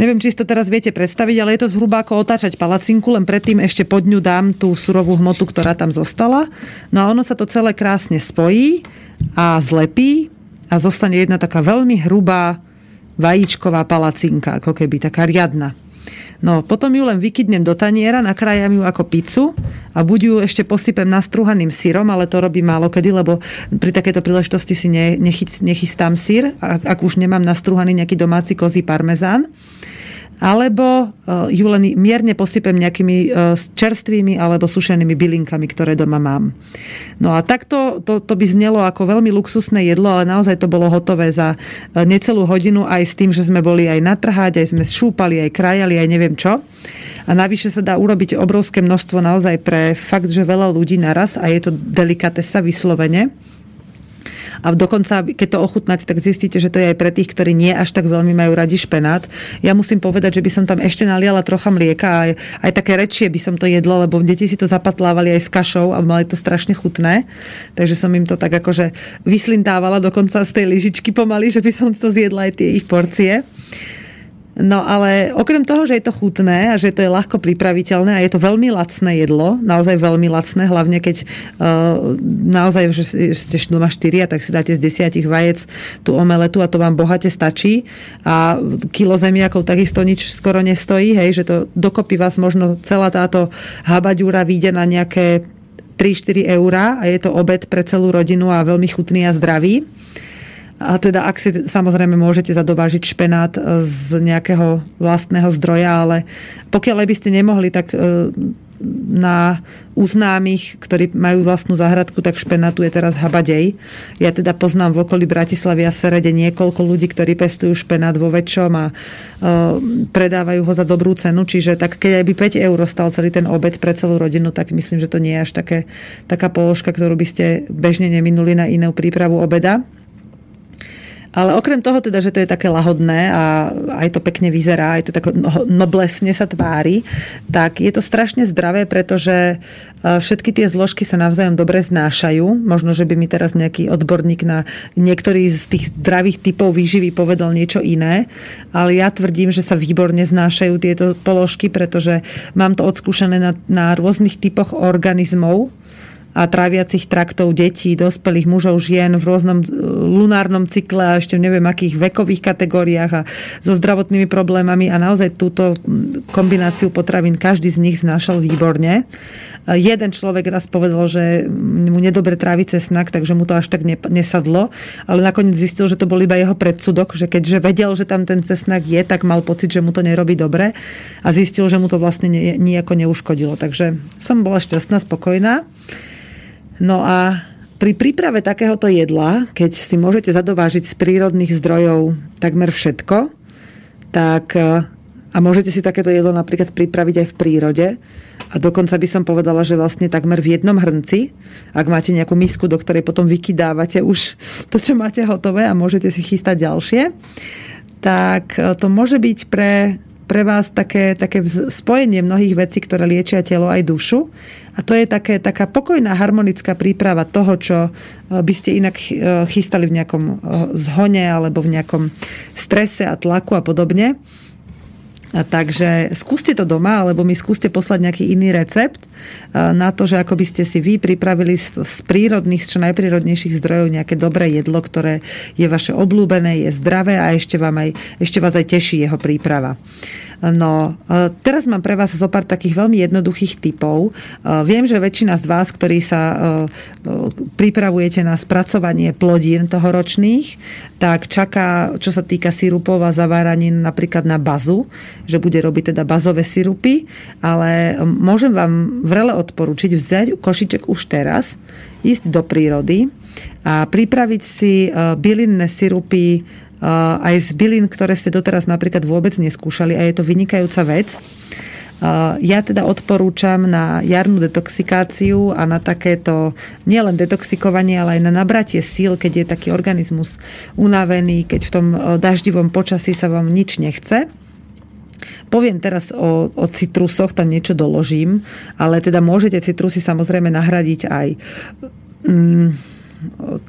Neviem, či si to teraz viete predstaviť, ale je to zhruba ako otáčať palacinku, len predtým ešte pod ňu dám tú surovú hmotu, ktorá tam zostala. No a ono sa to celé krásne spojí a zlepí a zostane jedna taká veľmi hrubá vajíčková palacinka, ako keby taká riadna. No, potom ju len vykydnem do taniera, nakrájam ju ako pizzu a buď ju ešte posypem nastruhaným sírom, ale to robím málo kedy, lebo pri takejto príležitosti si ne, nechystám sír, ak, ak už nemám nastruhaný nejaký domáci kozí parmezán alebo eh, ju len mierne posypem nejakými eh, čerstvými alebo sušenými bylinkami, ktoré doma mám. No a takto to, to by znelo ako veľmi luxusné jedlo, ale naozaj to bolo hotové za eh, necelú hodinu aj s tým, že sme boli aj natrhať, aj sme šúpali, aj krajali, aj neviem čo. A navyše sa dá urobiť obrovské množstvo naozaj pre fakt, že veľa ľudí naraz a je to delikatesa vyslovene. A dokonca, keď to ochutnáte, tak zistíte, že to je aj pre tých, ktorí nie až tak veľmi majú radi špenát. Ja musím povedať, že by som tam ešte naliala trocha mlieka a aj, aj také rečie by som to jedla, lebo deti si to zapatlávali aj s kašou a mali to strašne chutné. Takže som im to tak akože vyslindávala dokonca z tej lyžičky pomaly, že by som to zjedla aj tie ich porcie. No ale okrem toho, že je to chutné a že to je ľahko pripraviteľné a je to veľmi lacné jedlo, naozaj veľmi lacné, hlavne keď uh, naozaj, že ste doma štyria, tak si dáte z desiatich vajec tú omeletu a to vám bohate stačí a kilo zemiakov takisto nič skoro nestojí, hej, že to dokopy vás možno celá táto habaďúra vyjde na nejaké 3-4 eurá a je to obed pre celú rodinu a veľmi chutný a zdravý. A teda ak si samozrejme môžete zadovážiť špenát e, z nejakého vlastného zdroja, ale pokiaľ by ste nemohli, tak e, na uznámych, ktorí majú vlastnú záhradku, tak špenátu je teraz habadej. Ja teda poznám v okolí Bratislavy a Serede niekoľko ľudí, ktorí pestujú špenát vo väčšom a uh, predávajú ho za dobrú cenu, čiže tak keď aj by 5 eur stal celý ten obed pre celú rodinu, tak myslím, že to nie je až také, taká položka, ktorú by ste bežne neminuli na inú prípravu obeda. Ale okrem toho teda, že to je také lahodné a aj to pekne vyzerá, aj to tak noblesne sa tvári, tak je to strašne zdravé, pretože e, všetky tie zložky sa navzájom dobre znášajú. Možno, že by mi teraz nejaký odborník na niektorý z tých zdravých typov výživy povedal niečo iné, ale ja tvrdím, že sa výborne znášajú tieto položky, pretože mám to odskúšané na, na rôznych typoch organizmov, a tráviacich traktov detí, dospelých mužov, žien v rôznom e, lunárnom cykle a ešte neviem akých vekových kategóriách a so zdravotnými problémami a naozaj túto kombináciu potravín každý z nich znášal výborne. Jeden človek raz povedal, že mu nedobre trávi cesnak, takže mu to až tak nesadlo, ale nakoniec zistil, že to bol iba jeho predsudok, že keďže vedel, že tam ten cesnak je, tak mal pocit, že mu to nerobí dobre a zistil, že mu to vlastne nejako neuškodilo. Takže som bola šťastná, spokojná. No a pri príprave takéhoto jedla, keď si môžete zadovážiť z prírodných zdrojov takmer všetko, tak e, a môžete si takéto jedlo napríklad pripraviť aj v prírode. A dokonca by som povedala, že vlastne takmer v jednom hrnci, ak máte nejakú misku, do ktorej potom vykydávate už to, čo máte hotové a môžete si chystať ďalšie, tak e, to môže byť pre pre vás také, také spojenie mnohých vecí, ktoré liečia telo aj dušu. A to je také, taká pokojná, harmonická príprava toho, čo e, by ste inak e, chystali v nejakom e, zhone alebo v nejakom strese a tlaku a podobne. A takže skúste to doma, alebo mi skúste poslať nejaký iný recept na to, že ako by ste si vy pripravili z, prírodných, z čo najprírodnejších zdrojov nejaké dobré jedlo, ktoré je vaše obľúbené, je zdravé a ešte, vám aj, ešte vás aj teší jeho príprava. No, e, teraz mám pre vás zo pár takých veľmi jednoduchých typov. E, viem, že väčšina z vás, ktorí sa e, pripravujete na spracovanie plodín tohoročných, tak čaká, čo sa týka sirupov a zaváranín napríklad na bazu, že bude robiť teda bazové sirupy, ale môžem vám vrele odporučiť vziať košiček už teraz, ísť do prírody a pripraviť si bylinné sirupy aj z bylín, ktoré ste doteraz napríklad vôbec neskúšali a je to vynikajúca vec. Ja teda odporúčam na jarnú detoxikáciu a na takéto nielen detoxikovanie, ale aj na nabratie síl, keď je taký organizmus unavený, keď v tom daždivom počasí sa vám nič nechce. Poviem teraz o, o citrusoch, tam niečo doložím, ale teda môžete citrusy samozrejme nahradiť aj mm,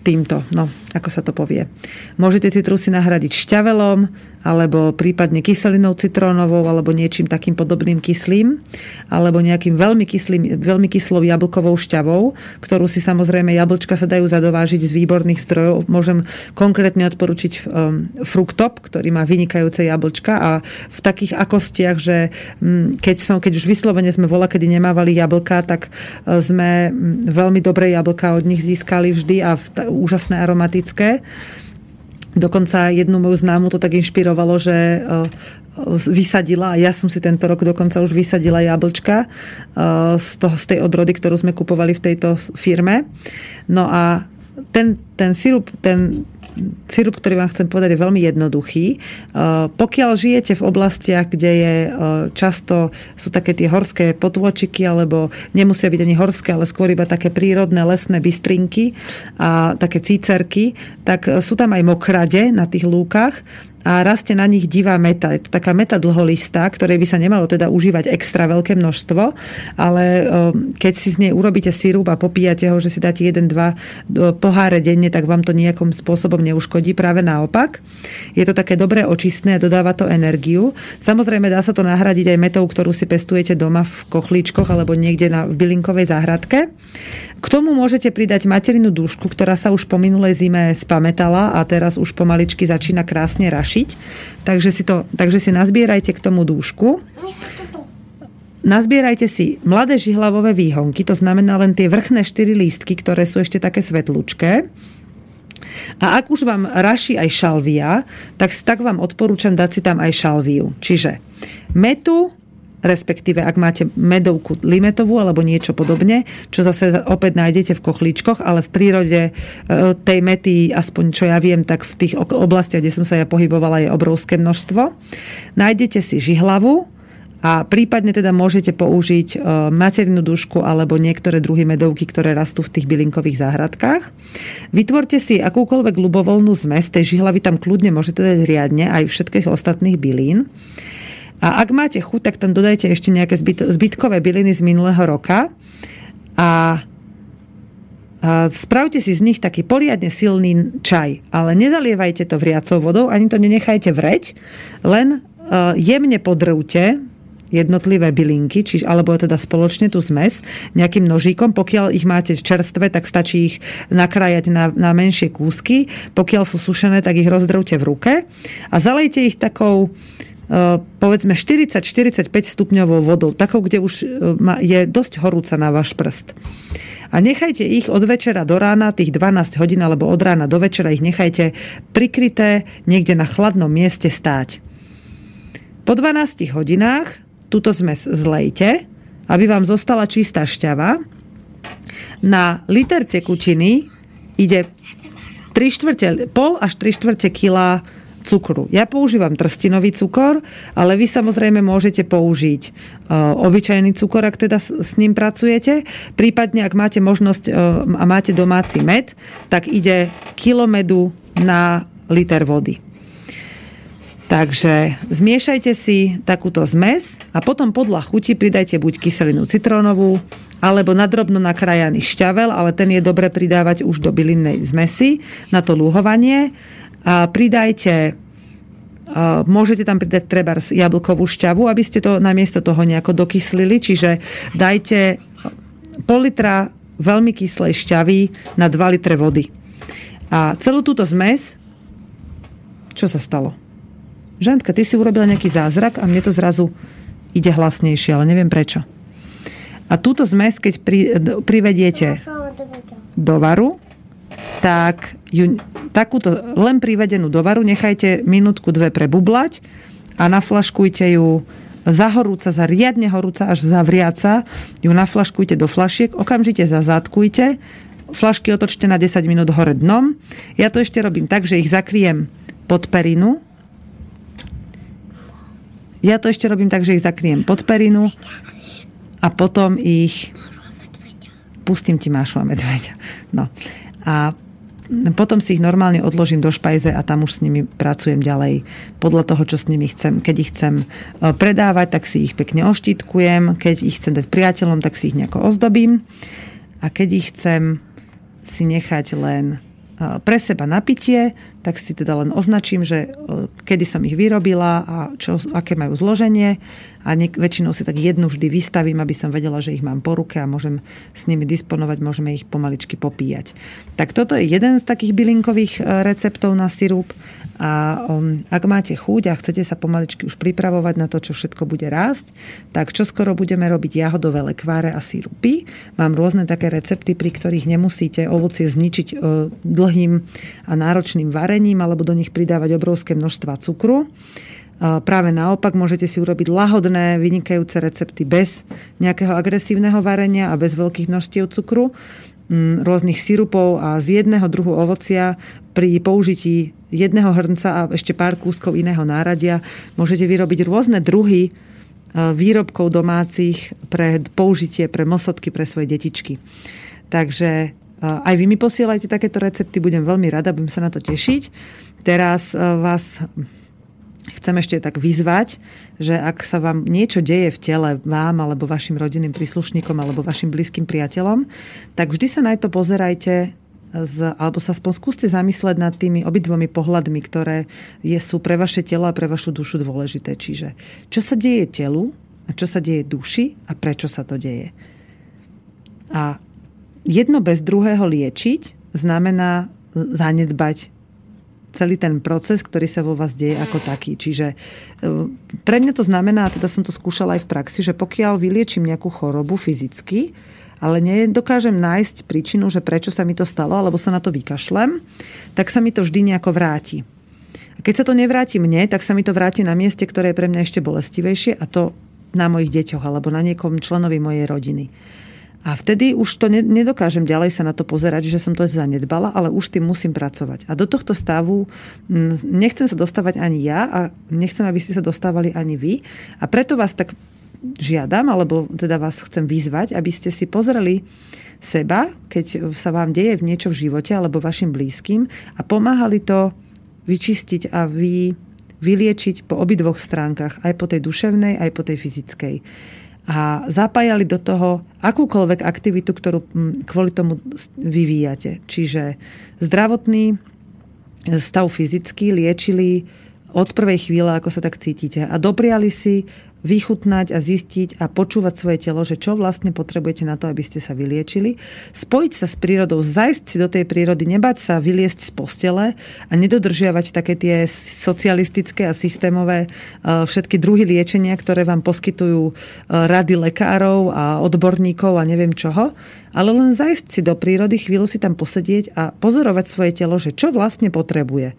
týmto, no, ako sa to povie. Môžete citrusy nahradiť šťavelom, alebo prípadne kyselinou citrónovou, alebo niečím takým podobným kyslým, alebo nejakým veľmi, kyslým, veľmi kyslou jablkovou šťavou, ktorú si samozrejme jablčka sa dajú zadovážiť z výborných strojov. Môžem konkrétne odporučiť um, fruktop, ktorý má vynikajúce jablčka a v takých akostiach, že um, keď, som, keď už vyslovene sme vola, kedy nemávali jablka, tak uh, sme um, veľmi dobré jablka od nich získali vždy a v, úžasné aromatické. Dokonca jednu moju známu to tak inšpirovalo, že e, vysadila, a ja som si tento rok dokonca už vysadila jablčka e, z, toho, z tej odrody, ktorú sme kupovali v tejto firme. No a ten, ten sirup, ten, sirup, ktorý vám chcem povedať, je veľmi jednoduchý. E, pokiaľ žijete v oblastiach, kde je e, často sú také tie horské potôčiky, alebo nemusia byť ani horské, ale skôr iba také prírodné lesné bystrinky a také cícerky, tak sú tam aj mokrade na tých lúkach a rastie na nich divá meta. Je to taká meta dlholistá, ktorej by sa nemalo teda užívať extra veľké množstvo, ale keď si z nej urobíte sírup a popíjate ho, že si dáte 1-2 poháre denne, tak vám to nejakým spôsobom neuškodí. Práve naopak. Je to také dobré očistné a dodáva to energiu. Samozrejme dá sa to nahradiť aj metou, ktorú si pestujete doma v kochlíčkoch alebo niekde na, v bylinkovej záhradke. K tomu môžete pridať materinú dušku, ktorá sa už po minulej zime spametala a teraz už pomaličky začína krásne rašiť. Takže si, to, takže si nazbierajte k tomu dúšku. Nazbierajte si mladé žihlavové výhonky, to znamená len tie vrchné štyri lístky, ktoré sú ešte také svetlučké. A ak už vám raší aj šalvia, tak, tak vám odporúčam dať si tam aj šalviu. Čiže metu, respektíve ak máte medovku limetovú alebo niečo podobne, čo zase opäť nájdete v kochlíčkoch, ale v prírode e, tej mety, aspoň čo ja viem, tak v tých oblastiach, kde som sa ja pohybovala, je obrovské množstvo. Nájdete si žihlavu, a prípadne teda môžete použiť e, maternú dušku alebo niektoré druhy medovky, ktoré rastú v tých bylinkových záhradkách. Vytvorte si akúkoľvek ľubovoľnú zmes, tej žihlavy tam kľudne môžete dať riadne, aj všetkých ostatných bylín. A ak máte chuť, tak tam dodajte ešte nejaké zbytkové byliny z minulého roka a spravte si z nich taký poriadne silný čaj, ale nezalievajte to vriacou vodou, ani to nenechajte vreť, len e, jemne podrvte jednotlivé bylinky, čiže, alebo teda spoločne tú zmes nejakým nožíkom. Pokiaľ ich máte čerstvé, tak stačí ich nakrájať na, na menšie kúsky. Pokiaľ sú sušené, tak ich rozdrvte v ruke a zalejte ich takou povedzme 40-45 stupňovou vodou, takou, kde už e, je dosť horúca na váš prst. A nechajte ich od večera do rána, tých 12 hodín, alebo od rána do večera ich nechajte prikryté niekde na chladnom mieste stáť. Po 12 hodinách túto zmes zlejte, aby vám zostala čistá šťava. Na liter tekutiny ide 3 štvrte, pol až 3 štvrte kila cukru. Ja používam trstinový cukor, ale vy samozrejme môžete použiť uh, obyčajný cukor, ak teda s, ním pracujete. Prípadne, ak máte možnosť uh, a máte domáci med, tak ide kilo medu na liter vody. Takže zmiešajte si takúto zmes a potom podľa chuti pridajte buď kyselinu citrónovú, alebo nadrobno nakrajaný šťavel, ale ten je dobre pridávať už do bylinnej zmesi na to lúhovanie. Pridajte Môžete tam pridať treba jablkovú šťavu, aby ste to namiesto toho nejako dokyslili, čiže dajte pol litra veľmi kyslej šťavy na 2 litre vody. A celú túto zmes, čo sa stalo? Žantka, ty si urobila nejaký zázrak a mne to zrazu ide hlasnejšie, ale neviem prečo. A túto zmes, keď pri, privediete do varu, tak ju, takúto len privedenú do varu nechajte minútku, dve prebublať a naflaškujte ju zahorúca, za riadne horúca až zavriaca, ju naflaškujte do flašiek, okamžite zazádkujte, flašky otočte na 10 minút hore dnom. Ja to ešte robím tak, že ich zakriem pod perinu, ja to ešte robím tak, že ich zakriem pod perinu a potom ich pustím ti Mášu a medveďa. No. A potom si ich normálne odložím do špajze a tam už s nimi pracujem ďalej podľa toho, čo s nimi chcem. Keď ich chcem e, predávať, tak si ich pekne oštítkujem. Keď ich chcem dať priateľom, tak si ich nejako ozdobím. A keď ich chcem si nechať len pre seba napitie, tak si teda len označím, že e, kedy som ich vyrobila a čo, aké majú zloženie a niek- väčšinou si tak jednu vždy vystavím, aby som vedela, že ich mám po ruke a môžem s nimi disponovať, môžeme ich pomaličky popíjať. Tak toto je jeden z takých bylinkových e, receptov na sirup a um, ak máte chuť a chcete sa pomaličky už pripravovať na to, čo všetko bude rásť, tak čo skoro budeme robiť jahodové lekváre a sirupy. Mám rôzne také recepty, pri ktorých nemusíte ovocie zničiť e, dlhým a náročným varením alebo do nich pridávať obrovské množstva cukru. Práve naopak môžete si urobiť lahodné, vynikajúce recepty bez nejakého agresívneho varenia a bez veľkých množstiev cukru rôznych sirupov a z jedného druhu ovocia pri použití jedného hrnca a ešte pár kúskov iného náradia môžete vyrobiť rôzne druhy e, výrobkov domácich pre použitie, pre mosotky, pre svoje detičky. Takže aj vy mi posielajte takéto recepty, budem veľmi rada, budem sa na to tešiť. Teraz e, vás chcem ešte tak vyzvať, že ak sa vám niečo deje v tele, vám alebo vašim rodinným príslušníkom alebo vašim blízkym priateľom, tak vždy sa na to pozerajte z, alebo sa aspoň skúste zamysleť nad tými obidvomi pohľadmi, ktoré je, sú pre vaše telo a pre vašu dušu dôležité. Čiže čo sa deje telu a čo sa deje duši a prečo sa to deje. A jedno bez druhého liečiť znamená zanedbať celý ten proces, ktorý sa vo vás deje ako taký. Čiže e, pre mňa to znamená, a teda som to skúšala aj v praxi, že pokiaľ vyliečím nejakú chorobu fyzicky, ale nedokážem nájsť príčinu, že prečo sa mi to stalo, alebo sa na to vykašlem, tak sa mi to vždy nejako vráti. A keď sa to nevráti mne, tak sa mi to vráti na mieste, ktoré je pre mňa ešte bolestivejšie a to na mojich deťoch alebo na niekom členovi mojej rodiny. A vtedy už to nedokážem ďalej sa na to pozerať, že som to zanedbala, ale už tým musím pracovať. A do tohto stavu mm, nechcem sa dostávať ani ja a nechcem, aby ste sa dostávali ani vy. A preto vás tak žiadam, alebo teda vás chcem vyzvať, aby ste si pozreli seba, keď sa vám deje v niečo v živote alebo vašim blízkym a pomáhali to vyčistiť a vy, vyliečiť po obidvoch stránkach, aj po tej duševnej, aj po tej fyzickej a zapájali do toho akúkoľvek aktivitu, ktorú kvôli tomu vyvíjate. Čiže zdravotný stav fyzický liečili od prvej chvíle, ako sa tak cítite. A dopriali si vychutnať a zistiť a počúvať svoje telo, že čo vlastne potrebujete na to, aby ste sa vyliečili. Spojiť sa s prírodou, zajsť si do tej prírody, nebať sa vyliesť z postele a nedodržiavať také tie socialistické a systémové e, všetky druhy liečenia, ktoré vám poskytujú e, rady lekárov a odborníkov a neviem čoho, ale len zajsť si do prírody, chvíľu si tam posedieť a pozorovať svoje telo, že čo vlastne potrebuje.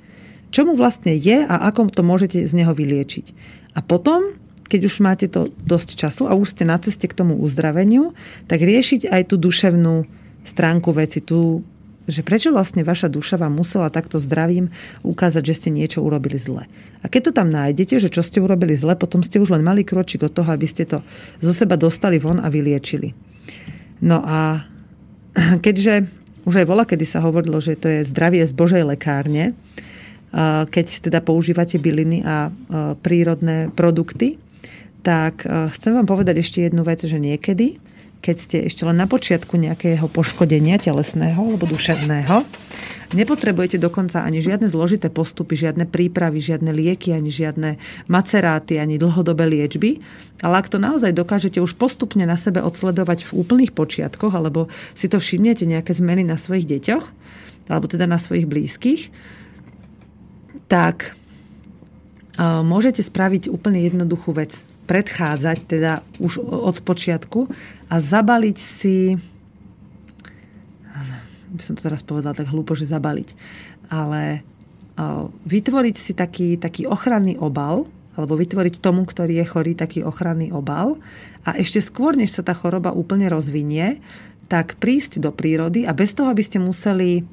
Čo mu vlastne je a ako to môžete z neho vyliečiť. A potom keď už máte to dosť času a už ste na ceste k tomu uzdraveniu, tak riešiť aj tú duševnú stránku veci, tú, že prečo vlastne vaša duša vám musela takto zdravím ukázať, že ste niečo urobili zle. A keď to tam nájdete, že čo ste urobili zle, potom ste už len malý kročík od toho, aby ste to zo seba dostali von a vyliečili. No a keďže už aj vola, kedy sa hovorilo, že to je zdravie z Božej lekárne, keď teda používate byliny a prírodné produkty, tak e, chcem vám povedať ešte jednu vec, že niekedy, keď ste ešte len na počiatku nejakého poškodenia telesného alebo duševného, nepotrebujete dokonca ani žiadne zložité postupy, žiadne prípravy, žiadne lieky, ani žiadne maceráty, ani dlhodobé liečby. Ale ak to naozaj dokážete už postupne na sebe odsledovať v úplných počiatkoch, alebo si to všimnete nejaké zmeny na svojich deťoch, alebo teda na svojich blízkych, tak e, môžete spraviť úplne jednoduchú vec predchádzať teda už od počiatku a zabaliť si by som to teraz povedala tak hlúpo, že zabaliť, ale vytvoriť si taký, taký ochranný obal, alebo vytvoriť tomu, ktorý je chorý, taký ochranný obal. A ešte skôr, než sa tá choroba úplne rozvinie, tak prísť do prírody a bez toho, aby ste museli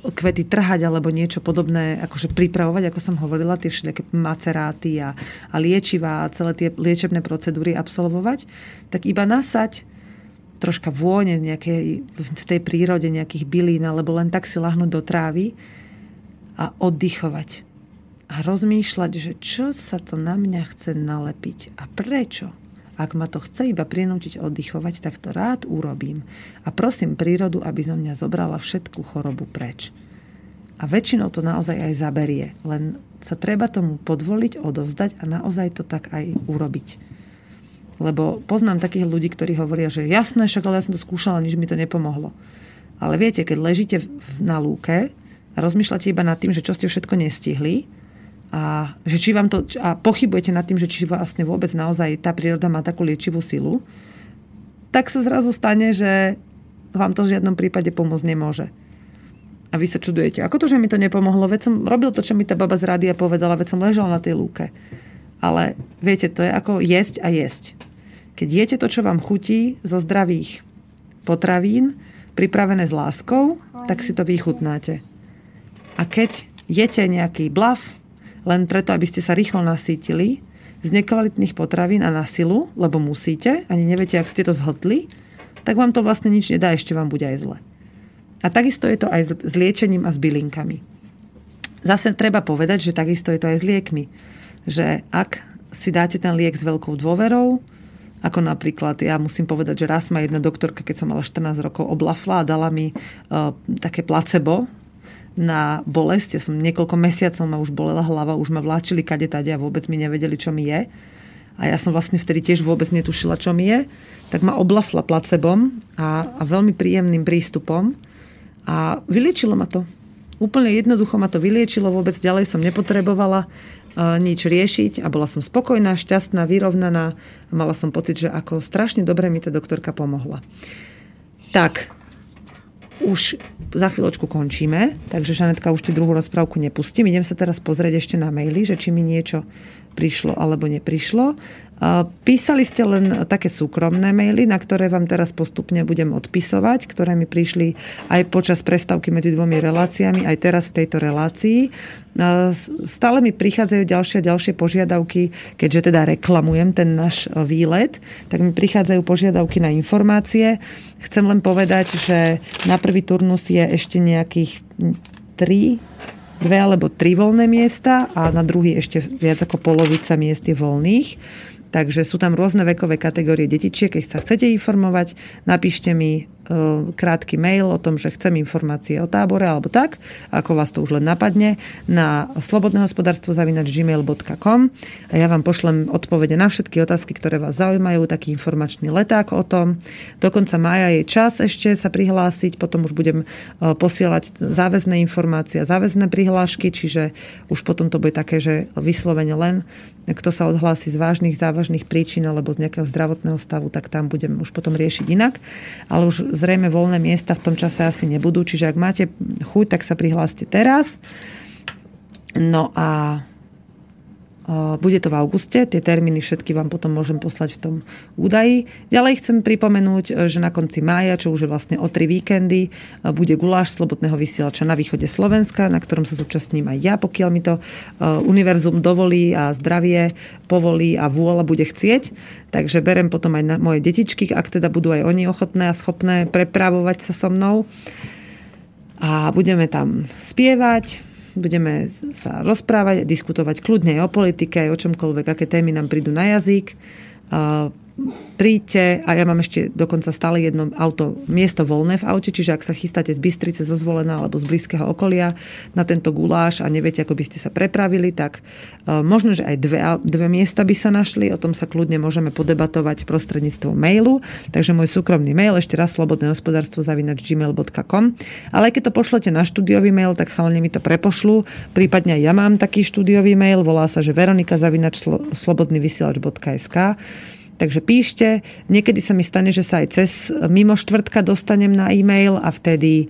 kvety trhať alebo niečo podobné, akože pripravovať, ako som hovorila, tie všetky maceráty a, a liečivá a celé tie liečebné procedúry absolvovať, tak iba nasať troška vône nejakej, v tej prírode nejakých bylín, alebo len tak si lahnúť do trávy a oddychovať. A rozmýšľať, že čo sa to na mňa chce nalepiť a prečo. Ak ma to chce iba prinútiť oddychovať, tak to rád urobím. A prosím prírodu, aby zo mňa zobrala všetku chorobu preč. A väčšinou to naozaj aj zaberie. Len sa treba tomu podvoliť, odovzdať a naozaj to tak aj urobiť. Lebo poznám takých ľudí, ktorí hovoria, že jasné, však ale ja som to skúšala, nič mi to nepomohlo. Ale viete, keď ležíte na lúke a rozmýšľate iba nad tým, že čo ste všetko nestihli, a, že či vám to, a pochybujete nad tým, že či vlastne vôbec naozaj tá príroda má takú liečivú silu, tak sa zrazu stane, že vám to v žiadnom prípade pomôcť nemôže. A vy sa čudujete, ako to, že mi to nepomohlo? Veď som robil to, čo mi tá baba z rádia povedala, veď som ležal na tej lúke. Ale viete, to je ako jesť a jesť. Keď jete to, čo vám chutí zo zdravých potravín, pripravené s láskou, tak si to vychutnáte. A keď jete nejaký blav, len preto, aby ste sa rýchlo nasítili z nekvalitných potravín a na silu, lebo musíte, ani neviete, ak ste to zhltli, tak vám to vlastne nič nedá, ešte vám bude aj zle. A takisto je to aj s liečením a s bylinkami. Zase treba povedať, že takisto je to aj s liekmi. Že ak si dáte ten liek s veľkou dôverou, ako napríklad, ja musím povedať, že raz ma jedna doktorka, keď som mala 14 rokov, oblafla a dala mi uh, také placebo, na bolesť. Ja som niekoľko mesiacov ma už bolela hlava, už ma vláčili kade tade a vôbec mi nevedeli, čo mi je. A ja som vlastne vtedy tiež vôbec netušila, čo mi je. Tak ma oblafla placebom a, a veľmi príjemným prístupom. A vyliečilo ma to. Úplne jednoducho ma to vyliečilo, vôbec ďalej som nepotrebovala uh, nič riešiť a bola som spokojná, šťastná, vyrovnaná mala som pocit, že ako strašne dobre mi tá doktorka pomohla. Tak, už za chvíľočku končíme, takže Žanetka už ti druhú rozprávku nepustím. Idem sa teraz pozrieť ešte na maily, že či mi niečo prišlo alebo neprišlo. Písali ste len také súkromné maily, na ktoré vám teraz postupne budem odpisovať, ktoré mi prišli aj počas prestávky medzi dvomi reláciami, aj teraz v tejto relácii. Stále mi prichádzajú ďalšie a ďalšie požiadavky, keďže teda reklamujem ten náš výlet, tak mi prichádzajú požiadavky na informácie. Chcem len povedať, že na prvý turnus je ešte nejakých tri dve alebo tri voľné miesta a na druhý ešte viac ako polovica miest je voľných. Takže sú tam rôzne vekové kategórie detičiek. Keď sa chcete informovať, napíšte mi krátky mail o tom, že chcem informácie o tábore alebo tak, ako vás to už len napadne, na slobodné hospodárstvo zavinač gmail.com a ja vám pošlem odpovede na všetky otázky, ktoré vás zaujímajú, taký informačný leták o tom. Do konca mája je čas ešte sa prihlásiť, potom už budem e, posielať záväzné informácie záväzné prihlášky, čiže už potom to bude také, že vyslovene len kto sa odhlási z vážnych, závažných príčin alebo z nejakého zdravotného stavu, tak tam budem už potom riešiť inak. Ale už zrejme voľné miesta v tom čase asi nebudú, čiže ak máte chuť, tak sa prihláste teraz. No a bude to v auguste, tie termíny všetky vám potom môžem poslať v tom údaji. Ďalej chcem pripomenúť, že na konci mája, čo už je vlastne o tri víkendy, bude guláš Slobodného vysielača na východe Slovenska, na ktorom sa zúčastním aj ja, pokiaľ mi to univerzum dovolí a zdravie povolí a vôľa bude chcieť. Takže berem potom aj na moje detičky, ak teda budú aj oni ochotné a schopné prepravovať sa so mnou. A budeme tam spievať, budeme sa rozprávať, diskutovať kľudne aj o politike, aj o čomkoľvek, aké témy nám prídu na jazyk príďte a ja mám ešte dokonca stále jedno auto, miesto voľné v aute, čiže ak sa chystáte z Bystrice, zo Zvolena alebo z blízkeho okolia na tento guláš a neviete, ako by ste sa prepravili, tak e, možno, že aj dve, dve miesta by sa našli, o tom sa kľudne môžeme podebatovať prostredníctvom mailu, takže môj súkromný mail, ešte raz slobodné hospodárstvo zavinač gmail.com, ale keď to pošlete na štúdiový mail, tak chalani mi to prepošlu, prípadne aj ja mám taký štúdiový mail, volá sa, že veronika zavinač slobodnyvysielač.sk Takže píšte, niekedy sa mi stane, že sa aj cez mimo štvrtka dostanem na e-mail a vtedy e,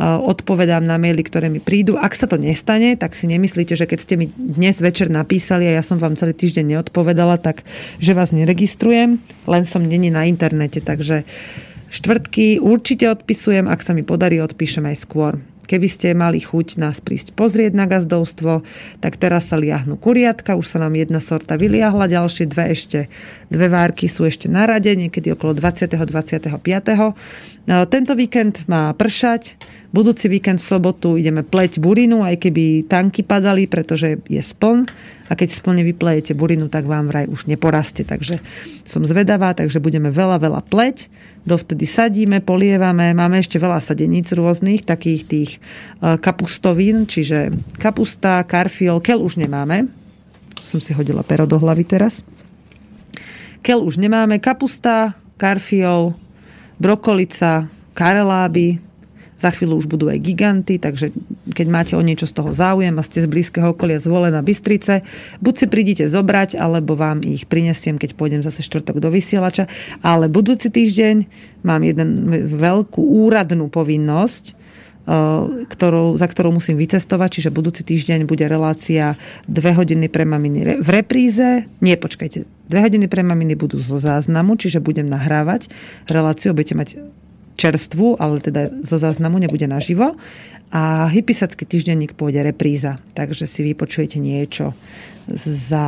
odpovedám na maily, ktoré mi prídu. Ak sa to nestane, tak si nemyslíte, že keď ste mi dnes večer napísali a ja som vám celý týždeň neodpovedala, tak že vás neregistrujem, len som není na internete. Takže štvrtky určite odpisujem, ak sa mi podarí, odpíšem aj skôr. Keby ste mali chuť nás prísť pozrieť na gazdovstvo, tak teraz sa liahnu kuriatka, už sa nám jedna sorta vyliahla, ďalšie dve ešte, dve várky sú ešte na rade, niekedy okolo 20. 25. Tento víkend má pršať, budúci víkend v sobotu ideme pleť burinu, aj keby tanky padali, pretože je spln a keď splne vyplejete burinu, tak vám vraj už neporastie. Takže som zvedavá, takže budeme veľa, veľa pleť dovtedy sadíme, polievame, máme ešte veľa sadeníc rôznych, takých tých e, kapustovín, čiže kapusta, karfiol, kel už nemáme. Som si hodila pero do hlavy teraz. Kel už nemáme, kapusta, karfiol, brokolica, kareláby, za chvíľu už budú aj giganty, takže keď máte o niečo z toho záujem a ste z blízkeho okolia zvolená Bystrice, buď si prídite zobrať, alebo vám ich prinesiem, keď pôjdem zase štvrtok do vysielača. Ale budúci týždeň mám jeden veľkú úradnú povinnosť, e, ktorou, za ktorou musím vycestovať, čiže budúci týždeň bude relácia dve hodiny pre maminy v repríze. Nie, počkajte, dve hodiny pre maminy budú zo záznamu, čiže budem nahrávať reláciu, budete mať čerstvú, ale teda zo záznamu nebude naživo. A hypisacký týždenník pôjde repríza, takže si vypočujete niečo za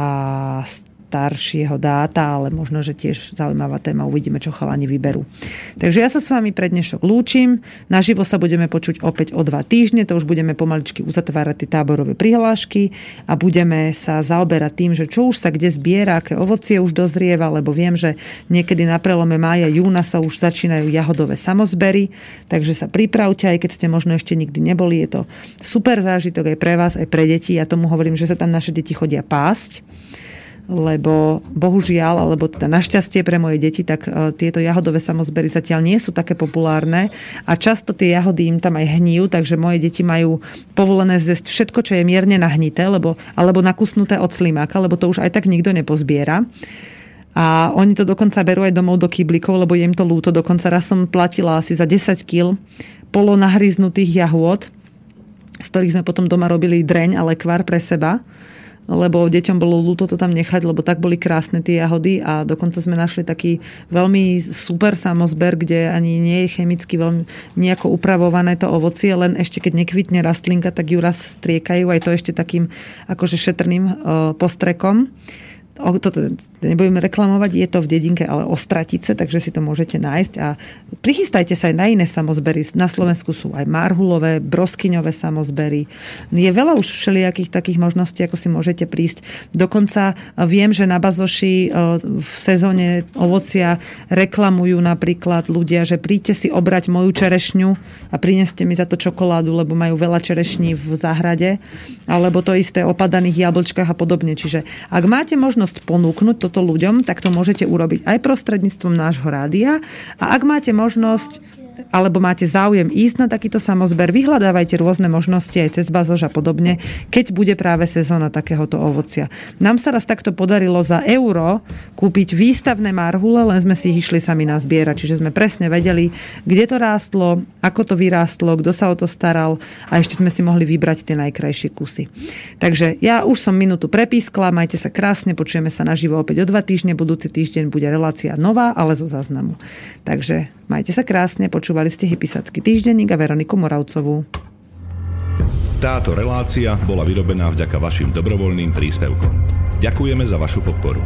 staršieho dáta, ale možno, že tiež zaujímavá téma, uvidíme, čo chalani vyberú. Takže ja sa s vami pre dnešok lúčim. Naživo sa budeme počuť opäť o dva týždne, to už budeme pomaličky uzatvárať tie táborové prihlášky a budeme sa zaoberať tým, že čo už sa kde zbiera, aké ovocie už dozrieva, lebo viem, že niekedy na prelome mája, júna sa už začínajú jahodové samozbery, takže sa pripravte, aj keď ste možno ešte nikdy neboli, je to super zážitok aj pre vás, aj pre deti. Ja tomu hovorím, že sa tam naše deti chodia pásť lebo bohužiaľ, alebo teda našťastie pre moje deti, tak e, tieto jahodové samozbery zatiaľ nie sú také populárne a často tie jahody im tam aj hníjú, takže moje deti majú povolené zjesť všetko, čo je mierne nahnité, lebo, alebo nakusnuté od slimáka, lebo to už aj tak nikto nepozbiera. A oni to dokonca berú aj domov do kýblikov, lebo je im to lúto. Dokonca raz som platila asi za 10 kg polonahryznutých jahôd, z ktorých sme potom doma robili dreň a lekvár pre seba lebo deťom bolo ľúto to tam nechať, lebo tak boli krásne tie jahody a dokonca sme našli taký veľmi super samozber, kde ani nie je chemicky veľmi nejako upravované to ovocie, len ešte keď nekvitne rastlinka, tak ju raz striekajú aj to ešte takým akože šetrným uh, postrekom toto nebudeme reklamovať, je to v dedinke, ale Ostratice, takže si to môžete nájsť a prichystajte sa aj na iné samozbery. Na Slovensku sú aj marhulové, broskyňové samozbery. Je veľa už všelijakých takých možností, ako si môžete prísť. Dokonca viem, že na Bazoši e, v sezóne ovocia reklamujú napríklad ľudia, že príďte si obrať moju čerešňu a prineste mi za to čokoládu, lebo majú veľa čerešní v záhrade, alebo to isté o padaných jablčkách a podobne. Čiže ak máte možnosť možnosť ponúknuť toto ľuďom, tak to môžete urobiť aj prostredníctvom nášho rádia. A ak máte možnosť alebo máte záujem ísť na takýto samozber, vyhľadávajte rôzne možnosti aj cez bazož a podobne, keď bude práve sezóna takéhoto ovocia. Nám sa raz takto podarilo za euro kúpiť výstavné marhule, len sme si ich išli sami na zbierať, čiže sme presne vedeli, kde to rástlo, ako to vyrástlo, kto sa o to staral a ešte sme si mohli vybrať tie najkrajšie kusy. Takže ja už som minútu prepískla, majte sa krásne, počujeme sa naživo opäť o dva týždne, budúci týždeň bude relácia nová, ale zo záznamu. Takže majte sa krásne, Počúvali ste Hypisacký týždenník a Veroniku Moravcovú. Táto relácia bola vyrobená vďaka vašim dobrovoľným príspevkom. Ďakujeme za vašu podporu.